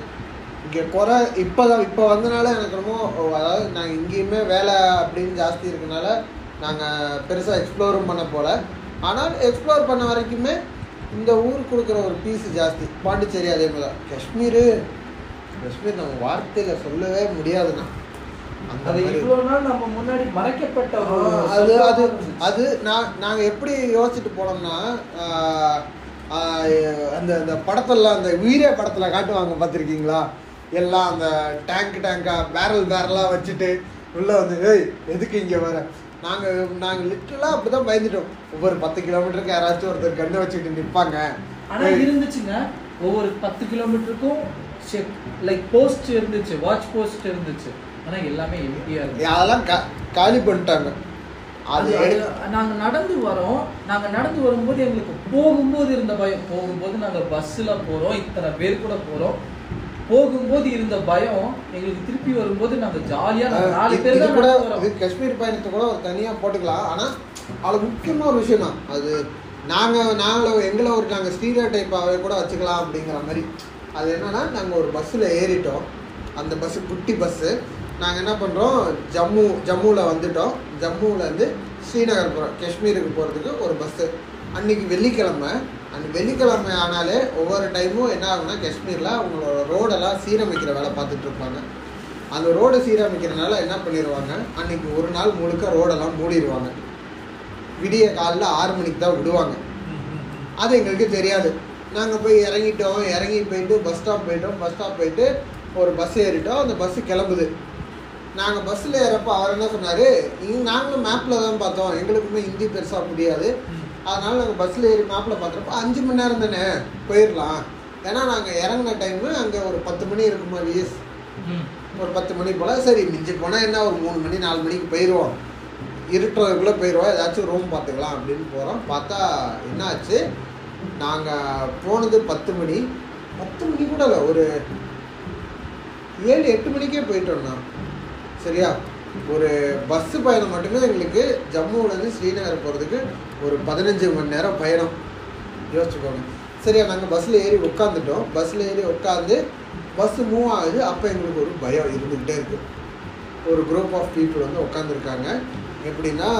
இங்கே குறை இப்போ தான் இப்போ வந்தனால எனக்கு ரொம்ப அதாவது நாங்கள் இங்கேயுமே வேலை அப்படின்னு ஜாஸ்தி இருக்கனால நாங்கள் பெருசாக எக்ஸ்ப்ளோரும் பண்ண போல. ஆனால் எக்ஸ்ப்ளோர் பண்ண வரைக்குமே இந்த ஊர் கொடுக்குற ஒரு பீஸ் ஜாஸ்தி. பாண்டிச்சேரி அதே மாதிரி தான். காஷ்மீரு காஷ்மீர் நம்ம வார்த்தையில் சொல்லவே முடியாதுண்ணா. அந்த அது அது அது நான் நாங்கள் எப்படி யோசிச்சுட்டு போனோம்னா அந்த அந்த படத்தெல்லாம் அந்த உயிரே படத்தில் காட்டுவாங்க பார்த்துருக்கீங்களா? எல்லாம் அந்த டேங்க் டேங்காக பேரல் பேரலாக வச்சுட்டு உள்ளே வந்து ஏய் எதுக்கு இங்கே வர? நாங்கள் நாங்கள் லிட்டரலாக அப்படி தான் பயந்துட்டோம். ஒவ்வொரு பத்து கிலோமீட்டருக்கு யாராச்சும் ஒருத்தர் கண்ணை வச்சுக்கிட்டு நிற்பாங்க ஆனா இருந்துச்சுங்க. ஒவ்வொரு பத்து கிலோமீட்டருக்கும் லைக் போஸ்ட் இருந்துச்சு வாட்ச் போஸ்ட் இருந்துச்சு. ஆனா எல்லாமே எம்டியா இருந்துச்சு. அதெல்லாம் கா காலி பண்ணிட்டாங்க. அது அது எடு- அது நாங்க நடந்து வரோம். நாங்க நடந்து வரும்போது எங்களுக்கு போகும்போது இருந்த பயம் போகும்போது நாங்க பஸ்ல போறோம். இத்தனை பேர் கூட போறோம். போகும்போது இருந்த பயம் எங்களுக்கு திருப்பி வரும்போது நாங்க ஜாலியா நாங்க நாலு பேர் கூட காஷ்மீர் பயணத்தை கூட ஒரு தனியாக போட்டுக்கலாம். ஆனால் அது முக்கியமான ஒரு விஷயம் தான். அது நாங்கள் நாங்களும் எங்களை ஒரு நாங்கள் ஸ்டீரியோ டைப்பாகவே கூட வச்சுக்கலாம் அப்படிங்கிற மாதிரி. அது என்னன்னா நாங்கள் ஒரு பஸ்ஸில் ஏறிட்டோம். அந்த பஸ்ஸு குட்டி பஸ்ஸு நாங்கள் என்ன பண்ணுறோம் ஜம்மு ஜம்முவில் வந்துட்டோம். ஜம்முவிலேருந்து ஸ்ரீநகர் போகிறோம் காஷ்மீருக்கு போகிறதுக்கு ஒரு பஸ்ஸு அன்னைக்கு வெள்ளிக்கிழமை. அந்த வெள்ளிக்கிழமை ஆனாலே ஒவ்வொரு டைமும் என்ன ஆகுனா காஷ்மீரில் அவங்களோட ரோடெல்லாம் சீரமைக்கிற வேலை பார்த்துட்ருப்பாங்க அந்த ரோடு சீரமைக்கிறனால என்ன பண்ணிடுவாங்க அன்றைக்கி ஒரு நாள் முழுக்க ரோடெல்லாம் மூடிடுவாங்க விடிய காலைல ஆறு மணிக்கு தான் விடுவாங்க. அது எங்களுக்கு தெரியாது. நாங்கள் போய் இறங்கிட்டோம் இறங்கி போயிட்டு பஸ் ஸ்டாப் போயிட்டோம். பஸ் ஸ்டாப் போயிட்டு ஒரு பஸ் ஏறிட்டோம். அந்த பஸ்ஸு கிளம்புது. நாங்கள் பஸ்ஸில் ஏறப்போ அவர் என்ன சொன்னார் நாங்களும் மேப்பில் தான் பார்த்தோம் எங்களுக்குமே ஹிந்தி பெருசாக முடியாது அதனால் நாங்கள் பஸ்ஸில் ஏறி மேப்பில் பார்க்குறப்போ அஞ்சு மணி நேரம் தானே போயிடலாம். ஏன்னா நாங்கள் இறங்கின டைமு அங்கே ஒரு பத்து மணி இருக்குமா விஎஸ் ஒரு பத்து மணி போல் சரி மிஞ்சி போனால் என்ன ஒரு மூணு மணி நாலு மணிக்கு போயிடுவோம் இருட்டுறதுக்குள்ளே போயிடுவோம் ஏதாச்சும் ரூம் பார்த்துக்கலாம் அப்படின்னு போகிறோம் பார்த்தா என்ன ஆச்சு நாங்கள் போனது பத்து மணி. பத்து மணி கூட இல்லை ஒரு ஏழு எட்டு மணிக்கே போயிட்டோம்ண்ணா சரியா? ஒரு பஸ்ஸு பயணம் மட்டுமே எங்களுக்கு ஜம்முவிலேருந்து ஸ்ரீநகர் போகிறதுக்கு ஒரு பதினஞ்சு மணி நேரம் பயணம். யோசிச்சுக்கோங்க. சரியா? நாங்கள் பஸ்ஸில் ஏறி உட்காந்துட்டோம் பஸ்ஸில் ஏறி உட்காந்து பஸ்ஸு மூவ் ஆகுது. அப்போ எங்களுக்கு ஒரு பயம் இருந்துக்கிட்டே இருக்குது ஒரு குரூப் ஆஃப் பீப்புள் வந்து உட்காந்துருக்காங்க எப்படின்னா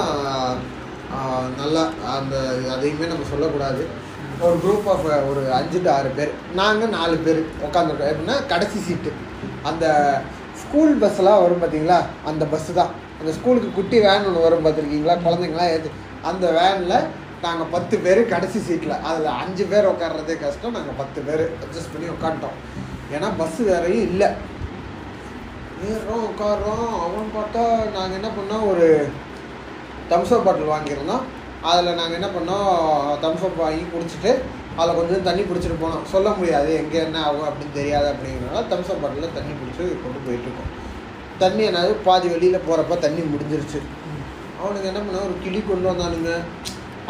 நல்லா அந்த அதையுமே நம்ம சொல்லக்கூடாது. ஒரு குரூப் ஆஃப் ஒரு அஞ்சு டு ஆறு பேர். நாங்கள் நாலு பேர் உட்காந்துருக்கோம் எப்படின்னா கடைசி சீட்டு அந்த ஸ்கூல் பஸ்ஸெல்லாம் வரும் பார்த்தீங்களா அந்த பஸ்ஸு தான். அந்த ஸ்கூலுக்கு குட்டி வேன் ஒன்று வரும் பார்த்துருக்கீங்களா குழந்தைங்களாம் ஏற்று அந்த வேனில் நாங்கள் பத்து பேர் கடைசி சீட்டில் அதில் அஞ்சு பேர் உட்காடுறதே கஷ்டம். நாங்கள் பத்து பேர் அட்ஜஸ்ட் பண்ணி உட்காந்துட்டோம் ஏன்னா பஸ்ஸு வேறையும் இல்லை. ஏறுறோம் உட்காடுறோம் அவன் பார்த்தா நாங்கள் என்ன பண்ணோம்? ஒரு தம்ஸ்அப் பாட்டில் வாங்கியிருந்தோம். அதில் நாங்கள் என்ன பண்ணோம்? தம்ஸ்அப் வாங்கி குடிச்சிட்டு அதில் கொஞ்சம் தண்ணி பிடிச்சிட்டு போனோம். சொல்ல முடியாது எங்கே என்ன ஆகும் அப்படின்னு தெரியாது அப்படிங்கிறனால தம்சம் பாட்டிலில் தண்ணி பிடிச்சி கொண்டு போயிட்டுருக்கோம் தண்ணி என்னது? பாதி வெளியில் போகிறப்ப தண்ணி முடிஞ்சிருச்சு. அவனுக்கு என்ன பண்ண ஒரு கிளி கொண்டு வந்தானுங்க.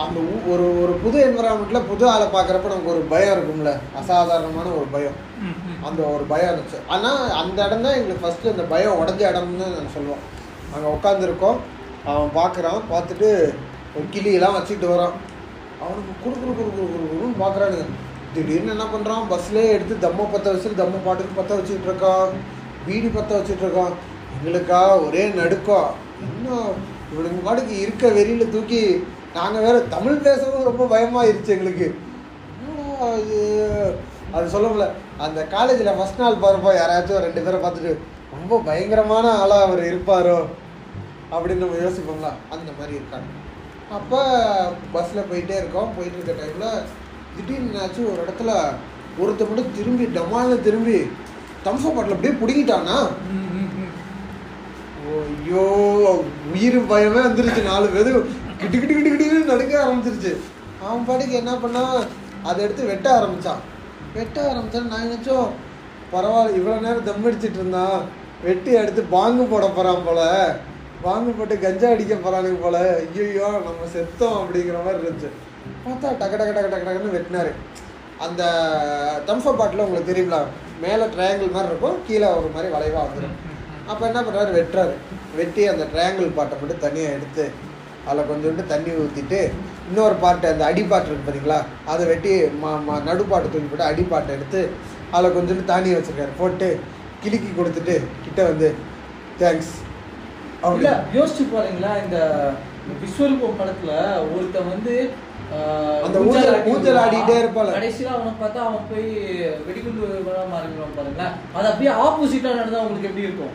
அந்த ஒரு ஒரு புது என்வரான்மெண்ட்டில் புது ஆளை பார்க்குறப்ப நமக்கு ஒரு பயம் இருக்கும்ல. அசாதாரணமான ஒரு பயம். அந்த ஒரு பயம் இருந்துச்சு. ஆனால் அந்த இடம் தான் எங்களுக்கு ஃபஸ்ட்டு அந்த பயம் உடஞ்ச இடம்னு நான் சொல்லுவோம். அங்கே உட்காந்துருக்கோம் அவன் பார்க்குறான். பார்த்துட்டு ஒரு கிளியெல்லாம் வச்சுக்கிட்டு வரான் அவனுக்கு குறு குறு குறு குறு பார்க்குறானுங்க திடீர்னு என்ன பண்ணுறான் பஸ்லேயே எடுத்து தம்மை பற்ற வச்சுட்டு தம்மை பாட்டுக்கு பற்ற வச்சுட்டு இருக்கான். பீடி பற்ற வச்சுட்டு இருக்கான். எங்களுக்கா ஒரே நடுக்கம் இன்னும் இவனுங்க பாட்டுக்கு இருக்க வெறியில் தூக்கி நாங்கள் வேறு தமிழ் பேசவும் ரொம்ப பயமாயிருச்சு எங்களுக்கு. அது அது சொல்ல முடியல. அந்த காலேஜில் ஃபஸ்ட் நாள் போகிறப்போ யாராச்சும் ரெண்டு பேரை பார்த்துட்டு ரொம்ப பயங்கரமான ஆளாக அவர் இருப்பாரோ? அப்படின்னு நம்ம யோசிப்போம்ல. அந்த மாதிரி இருக்காங்க. அப்போ பஸ்ஸில் போயிட்டே இருக்கோம். போயிட்டு இருக்க டைமில் திடீர்னாச்சும் ஒரு இடத்துல ஒருத்தர் மட்டும் திரும்பி டமால்னு திரும்பி தம்சா பாட்டில் அப்படியே பிடிங்கிட்டானா ஐயோ உயிர் பயமே வந்துருச்சு. நாலு பேரு கிட்டு கிட்டு கிட்டு கிட்டு நடுக்க ஆரம்பிச்சிருச்சு. அவன் பாட்டுக்கு என்ன பண்ணான் அதை எடுத்து வெட்ட ஆரம்பிச்சான். வெட்ட ஆரம்பித்தான் நான் நினச்சோம் பரவாயில்ல இவ்வளோ நேரம் தம் அடிச்சிட்டு இருந்தான். வெட்டி எடுத்து பாங்கு போட போகிறான் போல. பாங்கு போட்டு கஞ்சா அடிக்க போகிறானுங்க போல. ஐயோ நம்ம செத்தோம் அப்படிங்கிற மாதிரி இருந்துச்சு. பார்த்தா டக்கு டக்கு டக்கு டக்கு டக்குன்னு வெட்டினாரு. அந்த தம்ஃபர் பாட்டில் உங்களுக்கு தெரியுங்களா மேலே ட்ரையாங்கிள் மாதிரி இருக்கும் கீழே ஒரு மாதிரி வளைவாக வந்துடும் அப்போ என்ன பண்ணுறாரு வெட்டுறாரு. வெட்டி அந்த ட்ரையாங்கிள் பாட்டை மட்டும் தனியாக எடுத்து அதில் கொஞ்சோண்டு தண்ணி ஊற்றிட்டு இன்னொரு பாட்டு அந்த அடிப்பாட்டு இருக்கு பார்த்தீங்களா அதை வெட்டி மா மா நடுப்பாட்டு தூக்கி போட்டு அடிப்பாட்டை எடுத்து அதில் கொஞ்சோண்டு தானியம் வச்சுருக்காரு. போட்டு கிலுக்கி கொடுத்துட்டு கிட்ட வந்து தேங்க்ஸ் இல்ல யோசிச்சு பாருங்களா இந்த விஸ்வரூபம் படத்துல ஒருத்தன் வந்து அந்த ஊஞ்சல் ஊஞ்சல். ஆடிட்டே இருப்பான்ல. கடைசியில அவனை பார்த்தா அவன் போய் வெடிகுண்டு மாறிடுவான் பாருங்களேன். அது அப்படியே ஆப்போசிட்டா நடந்தா உங்களுக்கு எப்படி இருக்கும்?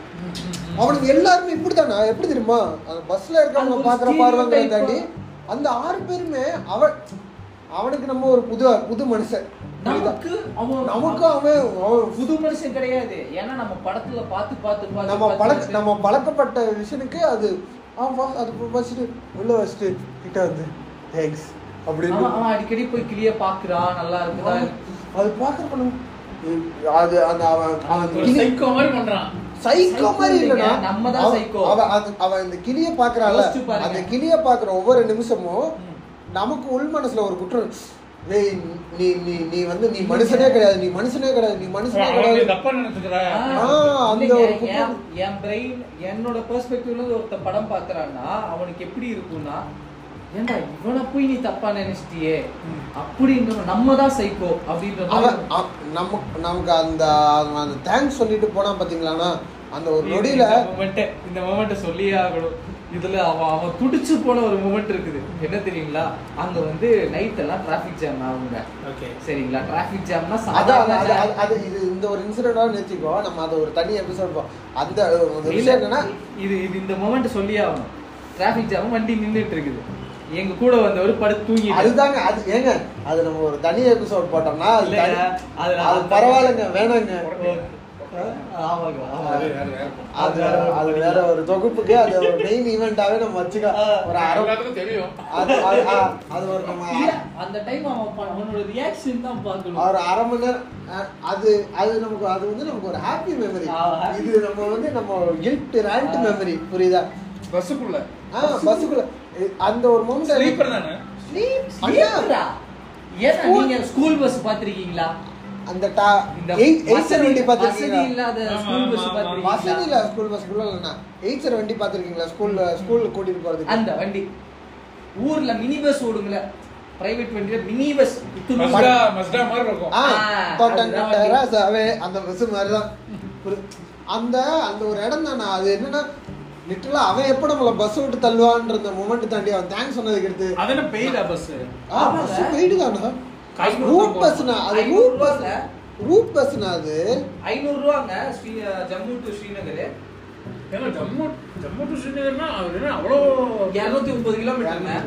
அவனுக்கு எல்லாருமே இப்படி தானா எப்படி தெரியுமா? அந்த பஸ்ல இருக்கவங்க பாக்குற பார்வைங்களை தாண்டி அந்த ஆறு பேருமே அவன் அவனுக்கு நம்ம ஒரு புது புது மனுஷன்? நமக்கு அவன் நமக்கு அவன் புது மனுஷன் கிடையாது. ஏன்னா நம்ம படத்துல பார்த்து பார்த்து நம்ம பழக்க நம்ம பழக்கப்பட்ட விஷயனுக்கு அது அவன் அது வச்சுட்டு உள்ள வச்சுட்டு கிட்ட வந்து தேங்க்ஸ் அப்படின்னு அவன் அடிக்கடி போய் கிளிய பாக்குறான் நல்லா இருக்குதா? அது பாக்குறப்ப அது அந்த அவன் அவன் சைக்கோ மாதிரி பண்றான். சைக்கோ மாதிரி இல்லைங்க, இல்லைனா நம்ம தான் psycho. அவன் அவன் இந்த கிளிய பாருங்க. அந்த கிளிய பாக்குற ஒவ்வொரு நிமிஷமும் நமக்கு உள் மனசுல ஒரு குற்றம் நீ நீ நீ வந்து நீ மனுஷனே கிடையாது நீ மனுஷனே கிடையாது நீ மனுஷனே கிடையாது. தப்பா நினைச்சுக்கிறா. அந்த ஒரு. என்- brain, என்னோட பெர்ஸ்பெக்டிவ்ல ஒருத்த படம் பாக்குறான்னா அவனுக்கு எப்படி இருக்கும்னா ஏன்டா இவனை போய் நீ தப்பா நினைச்சிட்டியே? அப்படின்ற நம்ம தான் சைக்கோ அப்படின்ற நம்ம நமக்கு அந்த அந்த தேங்க்ஸ் சொல்லிட்டு போனா பாத்தீங்களாண்ணா அந்த ஒரு நொடியில இந்த மொமெண்ட் இந்த மொமெண்ட் சொல்லியே ஆகணும். இதுல அவன் அவன் துடிச்சு போன ஒரு மூமெண்ட் இருக்குது. என்ன தெரியுங்களா? அங்க வந்து நைட் எல்லாம் டிராஃபிக் ஜாம் ஆகுங்க. ஓகே சரிங்களா? டிராஃபிக் ஜாம்னா சாதாரண அது- இது இந்த ஒரு இன்சிடென்டா நிறுத்திக்கோ நம்ம அதை ஒரு தனி எபிசோட் அந்த என்னன்னா இது இது இந்த மொமெண்ட் சொல்லியே ஆகணும். டிராஃபிக் ஜாம் வண்டி நின்னுட்டு இருக்குது. எங்க கூட வந்தவர் படுத்து தூங்கி அதுதாங்க அது ஏங்க அது நம்ம ஒரு தனி எபிசோட் போட்டோம்னா அது பரவாயில்லைங்க வேணாங்க. அது. அது அது வேற ஒரு தொகுப்புக்கு அது ஒரு மெயின் ஈவெண்டாவே நம்ம வச்சுக்க. ஒரு அரை தெரியும். அது அது- ஒரு நம்ம அந்த டைம் அவன் அவனோட ரியாக்ஷன் தான் பார்க்கணும். ஒரு அரை மணி நேரம் அது அது நமக்கு அது வந்து நமக்கு ஒரு ஹாப்பி மெமரி. இது நம்ம வந்து நம்ம கில்ட் ரேண்ட் மெமரி புரியுதா? பஸ்ஸுக்குள்ள. ஆ பஸ்ஸுக்குள்ள. அந்த ஒரு ஸ்லீப்பர் மொமெண்ட் தானே? ஏன்னா School- நீங்க ஸ்கூல் பஸ் பாத்திருக்கீங்களா அந்த டா எயிட் எயிட் வசதி வண்டி பார்த்துருக்கீங்களா? இல்லாத ஸ்கூல் பஸ். வசதி இல்ல ஸ்கூல் பஸ் குள்ள இல்லைண்ணா. எயிட் சார் வண்டி பார்த்துருக்கீங்களா? ஸ்கூல்ல ஸ்கூல்ல கூட்டிட்டு போறதுக்கு. அந்த வண்டி. ஊர்ல மினி பஸ் ஓடுங்கள பிரைவேட் வண்டியில மினி பஸ் மஸ்டா மஸ்டா மாதிரி இருக்கும். ஆ ஆ, தோட்டங்கட்ட அதுதான் ராசாவே அந்த பஸ் மாதிரி தான் அந்த அந்த ஒரு இடம் தானே அது என்னன்னா லிட்டரலா அவன் எப்ப நம்மள பஸ் விட்டு தள்ளுவான்ற அந்த மூமெண்ட் தாண்டி அவன் தேங்க்ஸ் சொன்னதுக்கு எடுத்து அது என்ன பெய்டா பஸ் ஆ பஸ் போயிட்டு தானே ரூட் பஸ்னா அது ரூட் பஸ் ரூட் பஸ்னா அது ஐநூறு ரூபாங்க ஸ்ரீ ஜம்மு டு ஸ்ரீநகர். ஏன்னா ஜம்மு ஜம்மு டு ஸ்ரீநகர்னா அது அவ்வளோ இருநூத்தி முப்பது கிலோமீட்டருங்க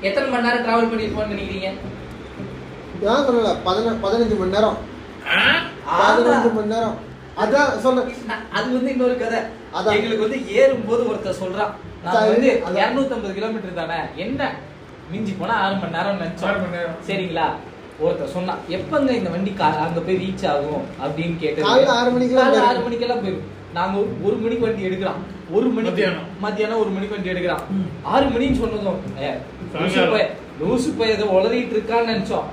எத்தனை மணி நேரம் டிராவல் பண்ணிருப்போம்னு நினைக்கிறீங்க? நான் சொல்லல பதின- பதினஞ்சு மணி நேரம். பதினஞ்சு மணி நேரம். அதான் சொன்னேன் நா- அது வந்து இன்னொரு கதை. எங்களுக்கு வந்து ஏறும்போது ஒருத்தர் சொல்றான். நான் வந்து. 250 கிலோமீட்டர் தானே? என்ன? மிஞ்சி போனா ஆறு மணி நேரம் ஆறு நினைச்சோம் மணி நேரம். சரிங்களா ஒருத்தர் சொன்னான் எப்பங்க இந்த வண்டி கா- அங்க போய் ரீச் ஆகும் அப்படின்னு கேட்டது ஆறு போயிரும். ஆறு மணிக்கெல்லாம் போயிரும் நாங்க ஒரு- மணிக்கு வண்டி எடுக்கிறோம் ஒரு மணிக்கு மத்தியானம். ஒரு மணிக்கு வண்டி எடுக்கிறான் ஆறு மணின்னு சொன்னதும் லூசு. பைய ஏதோ உளறிட்டு இருக்கான்னு நினைச்சோம்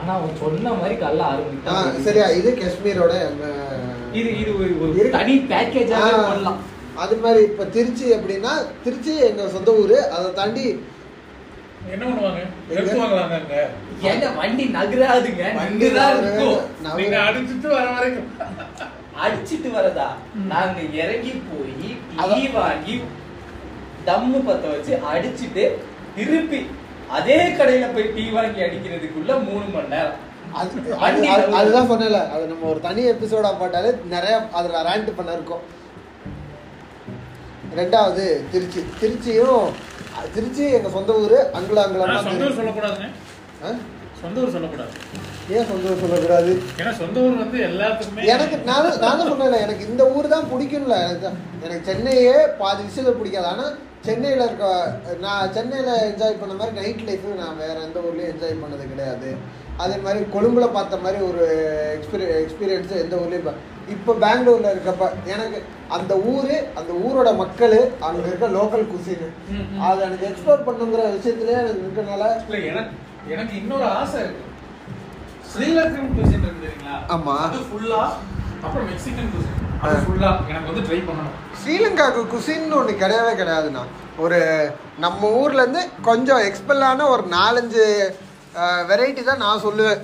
ஆனா அவன் சொன்ன மாதிரி காலைல ஆறு மணிக்கு. சரியா இது காஷ்மீரோட இது இது ஒரு. தனி பேக்கேஜாவே ஆ, பண்ணலாம் அது மாதிரி இப்ப திருச்சி அப்படின்னா திருச்சி எங்க சொந்த ஊரு அதை தாண்டி என்ன பண்ணுவாங்க? நிறுத்துவாங்களாங்க அங்க? ஏங்க வண்டி நகராதுங்க வண்டி இருக்கும். நீங்க அடிச்சுட்டு வர வரைக்கும். அடிச்சிட்டு வரதா? நாங்க இறங்கி போய் டீ. வாங்கி தம்மு பத்த வச்சு அடிச்சிட்டு திருப்பி அதே கடையில போய் டீ வாங்கி அடிக்கிறதுக்குள்ள மூணு மணி நேரம். அதுதான் சொன்னேன்ல அது நம்ம ஒரு தனி எபிசோடா போட்டாலே நிறைய அதுல ரேண்ட் பண்ண இருக்கும். ரெண்டாவது திருச்சி. திருச்சியும் திருச்சி எங்க சொந்த ஊரு அங்குல ஆனா அங்குலமா சொந்த ஊர் சொல்லக்கூடாதுங்க? சொந்த ஊர் சொல்லக்கூடாது. ஏன் சொந்த ஊர் சொல்லக்கூடாது? ஏன்னா சொந்த ஊர் வந்து எல்லாத்துக்குமே எனக்கு நான் நான் தான் சொன்னேன் எனக்கு இந்த ஊர் தான் பிடிக்கும்ல. எனக்கு எனக்கு சென்னையே பாதி விஷயத்த பிடிக்காது. ஆனால் சென்னையில் இருக்க நான் சென்னையில் என்ஜாய் பண்ண மாதிரி நைட் லைஃப் நான் வேற எந்த ஊர்லேயும் என்ஜாய் பண்ணது கிடையாது. அதே மாதிரி கொழும்புல பார்த்த மாதிரி ஒரு எக்ஸ்பீரி எக்ஸ்பீரியன்ஸ் எந்த ஊர்லேயும் இப்போ இப்போ பெங்களூர்ல இருக்கப்ப எனக்கு அந்த ஊர் அந்த ஊரோட மக்கள் அங்கே இருக்க லோக்கல் குசின் ம், ம். அதை எனக்கு எக்ஸ்ப்ளோர் பண்ணுங்கிற விஷயத்துலேயே எனக்கு இருக்கனால எனக்கு இன்னொரு ஆசை இருக்கு. ஸ்ரீலங்கன் குசின் இருக்கு தெரியுங்களா? ஆமா. அது ஃபுல்லா அப்புறம் மெக்சிகன் குசின் அது ஃபுல்லா எனக்கு வந்து ட்ரை பண்ணணும். ஸ்ரீலங்காவுக்கு குசின்னு ஒன்று கிடையவே கிடையாதுண்ணா. ஒரு நம்ம ஊர்லேருந்து கொஞ்சம் எக்ஸ்பெல்லான ஒரு நாலஞ்சு வெரைட்டி தான் நான் சொல்லுவேன்.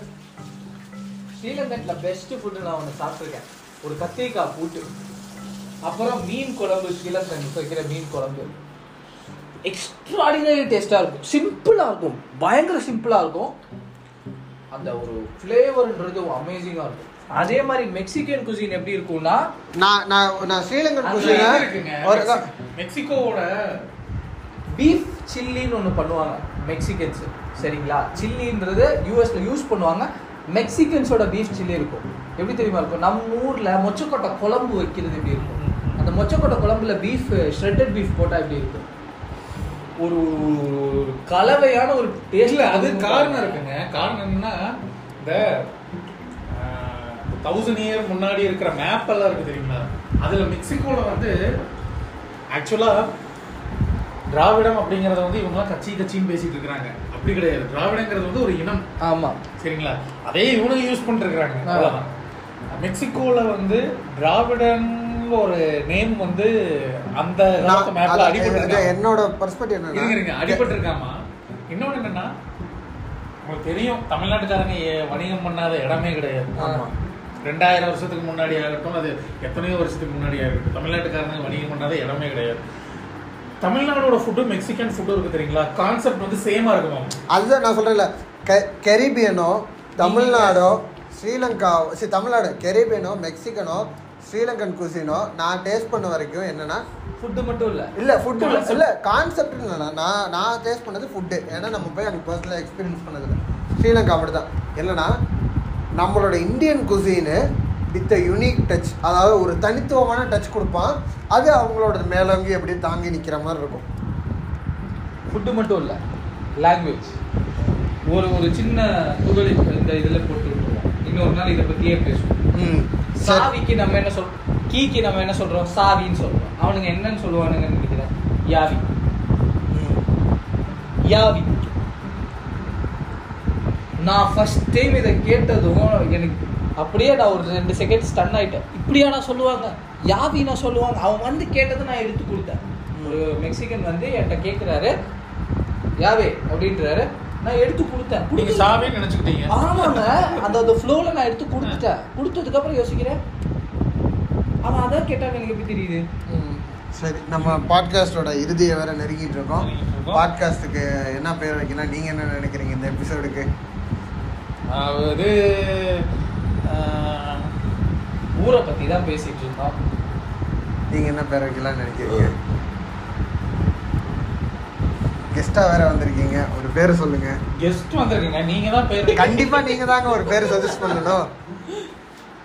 ஸ்ரீலங்கன்ல பெஸ்ட் ஃபுட் நான் ஒன்று சாப்பிட்ருக்கேன் ஒரு கத்திரிக்காய் கூட்டு அப்புறம் மீன் குழம்பு ஸ்ரீலங்கன் வைக்கிற மீன் குழம்பு. எக்ஸ்ட்ராடினரி டேஸ்டாக இருக்கும். சிம்பிளாக இருக்கும். பயங்கர சிம்பிளாக இருக்கும். அந்த ஒரு ஃப்ளேவர்ன்றது அமேசிங்காக இருக்கும். அதே மாதிரி மெக்சிகன் குசின் எப்படி இருக்கும்னா நான் நான் நான் ஸ்ரீலங்கன் குசினை மெக்சிகோவோட பீஃப் சில்லின்னு ஒன்று பண்ணுவாங்க மெக்சிகன்ஸ் சரிங்களா? சில்லின்றது யூஎஸ்ல யூஸ் பண்ணுவாங்க. மெக்சிகன்ஸோட பீஃப் சில்லி இருக்கும். எப்படி தெரியுமா இருக்கும்? நம்ம ஊர்ல மொச்சக்கொட்டை குழம்பு வைக்கிறது எப்படி இருக்கும்? அந்த மொச்சக்கொட்டை குழம்புல பீஃப் ஷ்ரெட்டட் பீஃப் போட்டா எப்படி இருக்கும்? ஒரு கலவையான ஒரு டேஸ்ட் அது காரணம் இருக்குங்க. காரணம் என்னன்னா இந்த தௌசண்ட் இயர் முன்னாடி இருக்கிற மேப் எல்லாம் இருக்கு தெரியுங்களா அதுல மெக்சிகோல வந்து ஆக்சுவலா திராவிடம் அப்படிங்கறத வந்து இவங்கலாம் கட்சி கட்சின்னு பேசிட்டு இருக்காங்க அப்படி கிடையாது. திராவிடங்கிறது வந்து ஒரு இனம். ஆமா. சரிங்களா? அதே இவனும் யூஸ். அவ்வளவுதான். மெக்சிகோல வந்து திராவிடன் ஒரு நேம் வந்து அந்த மேப்ல அடிபட்டு என்னோட பர்ஸ்பெக்டிவ் இருங்க இருங்க. அடிபட்டு இருக்காமா இன்னொன்னு என்னன்னா உங்களுக்கு தெரியும் தமிழ்நாட்டுக்காரங்க வணிகம் பண்ணாத இடமே கிடையாது. ஆமா. ரெண்டாயிரம் வருஷத்துக்கு முன்னாடி ஆகட்டும் அது எத்தனையோ வருஷத்துக்கு முன்னாடி ஆகட்டும் தமிழ்நாட்டுக்காரங்க வணிகம் பண்ணாத இடமே கிடையாது. தமிழ்நாடோட ஃபுட்டு மெக்சிகன் ஃபுட்டு இருக்கு தெரியுங்களா? கான்செப்ட் வந்து சேமா இருக்குமா அதுதான் நான் சொல்கிறேன்ல கெரிபியனோ தமிழ்நாடோ ஸ்ரீலங்கா சரி தமிழ்நாடு கெரிபியனோ மெக்சிகனோ ஸ்ரீலங்கன் குசினோ நான் டேஸ்ட் பண்ண வரைக்கும் என்னன்னா ஃபுட்டு மட்டும் இல்ல. இல்லை ஃபுட்டு இல்லை இல்லை கான்செப்ட் இல்லைண்ணா நான் நான் டேஸ்ட் பண்ணது ஃபுட்டு ஏன்னா நம்ம போய் அங்கே பர்சனலாக எக்ஸ்பீரியன்ஸ் பண்ணதில்லை. ஸ்ரீலங்கா அப்படி தான் இல்லைன்னா நம்மளோட Indian cuisine with unique touch அதாவது ஒரு தனித்துவமான டச் கொடுப்பான். அது அவங்களோட மேலோங்கி அப்படியே தாங்கி நிற்கிற மாதிரி இருக்கும். ஃபுட்டு மட்டும் இல்ல லாங்குவேஜ் ஒரு ஒரு சின்ன துகள் இந்த இதுல போட்டு இன்னொரு நாள் இதை பத்தியே பேசுவோம். சாவிக்கு நம்ம என்ன சொல் கீக்கு நம்ம என்ன சொல்றோம்? சாவின்னு சொல்றோம். அவனுங்க என்னன்னு சொல்லுவானுங்கன்னு நினைக்கிறேன். யாவி. யாவி. நான் ஃபர்ஸ்ட் டைம் இதை கேட்டதும் எனக்கு அப்படியே நான் ஒரு ரெண்டு செகண்ட் ஸ்டன் ஆயிட்டேன். இப்படியா நான் சொல்லுவாங்க. யாவி நான் சொல்லுவாங்க. அவன் வந்து கேட்டதை நான் எடுத்து கொடுத்தேன். ஒரு மெக்சிகன் வந்து என்கிட்ட கேட்குறாரு யாவே அப்படின்றாரு. நான் எடுத்து கொடுத்தேன். நீங்க சாவே நினைச்சுக்கிட்டீங்க. ஆமாங்க. அந்த அந்த ஃப்ளோவில் நான் எடுத்து கொடுத்துட்டேன். கொடுத்ததுக்கு அப்புறம் யோசிக்கிறேன். அவன் அதான் கேட்டாங்க எனக்கு எப்படி தெரியுது? ம். சரி நம்ம பாட்காஸ்டோட இறுதியை வேற நெருங்கிட்டு இருக்கோம். பாட்காஸ்ட்டுக்கு என்ன பேர் வைக்கலாம்? நீங்க என்ன நினைக்கிறீங்க இந்த எபிசோடுக்கு அதாவது ஊரை பத்தி தான் பேசிட்டு இருந்தோம். நீங்க என்ன பேர் வைக்கலாம்னு நினைக்கிறீங்க கெஸ்டா வேற வந்திருக்கீங்க. ஒரு பேர் சொல்லுங்க. கெஸ்ட் வந்திருக்கீங்க. நீங்க தான் பேர் கண்டிப்பா நீங்க தாங்க ஒரு பேர் சஜஸ்ட் பண்ணணும்.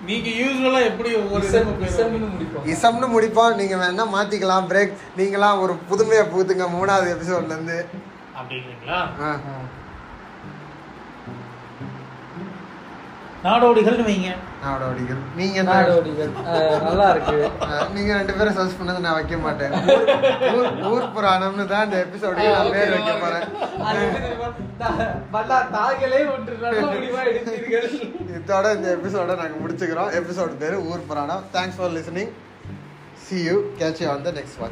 நீங்க யூஸ்வலா எப்படி பேர் இசம்னு முடிப்போம். இசம்னு முடிப்போம். நீங்க வேணா மாத்திக்கலாம். பிரேக் நீங்களாம் ஒரு புதுமையை புகுத்துங்க மூணாவது எபிசோட்ல இருந்து. அப்படிங்களா ஆ. நாடோடிகள்னு வைங்க. நாடோடிகள். நீங்க நாடோடிகள். நல்லா இருக்கு. நீங்க ரெண்டு பேரும் சஜஸ்ட் பண்ணது நான் வைக்க மாட்டேன். ஊர்- ஊர் புராணம்னு தான் இந்த எபிசோடு நான் பேர் வைக்க போறேன்? தா- இதோட இந்த எபிசோட நாங்க முடிச்சுக்கிறோம். எபிசோடு பேரு ஊர் புராணம். Thanks for listening see you. Catch you on the next one.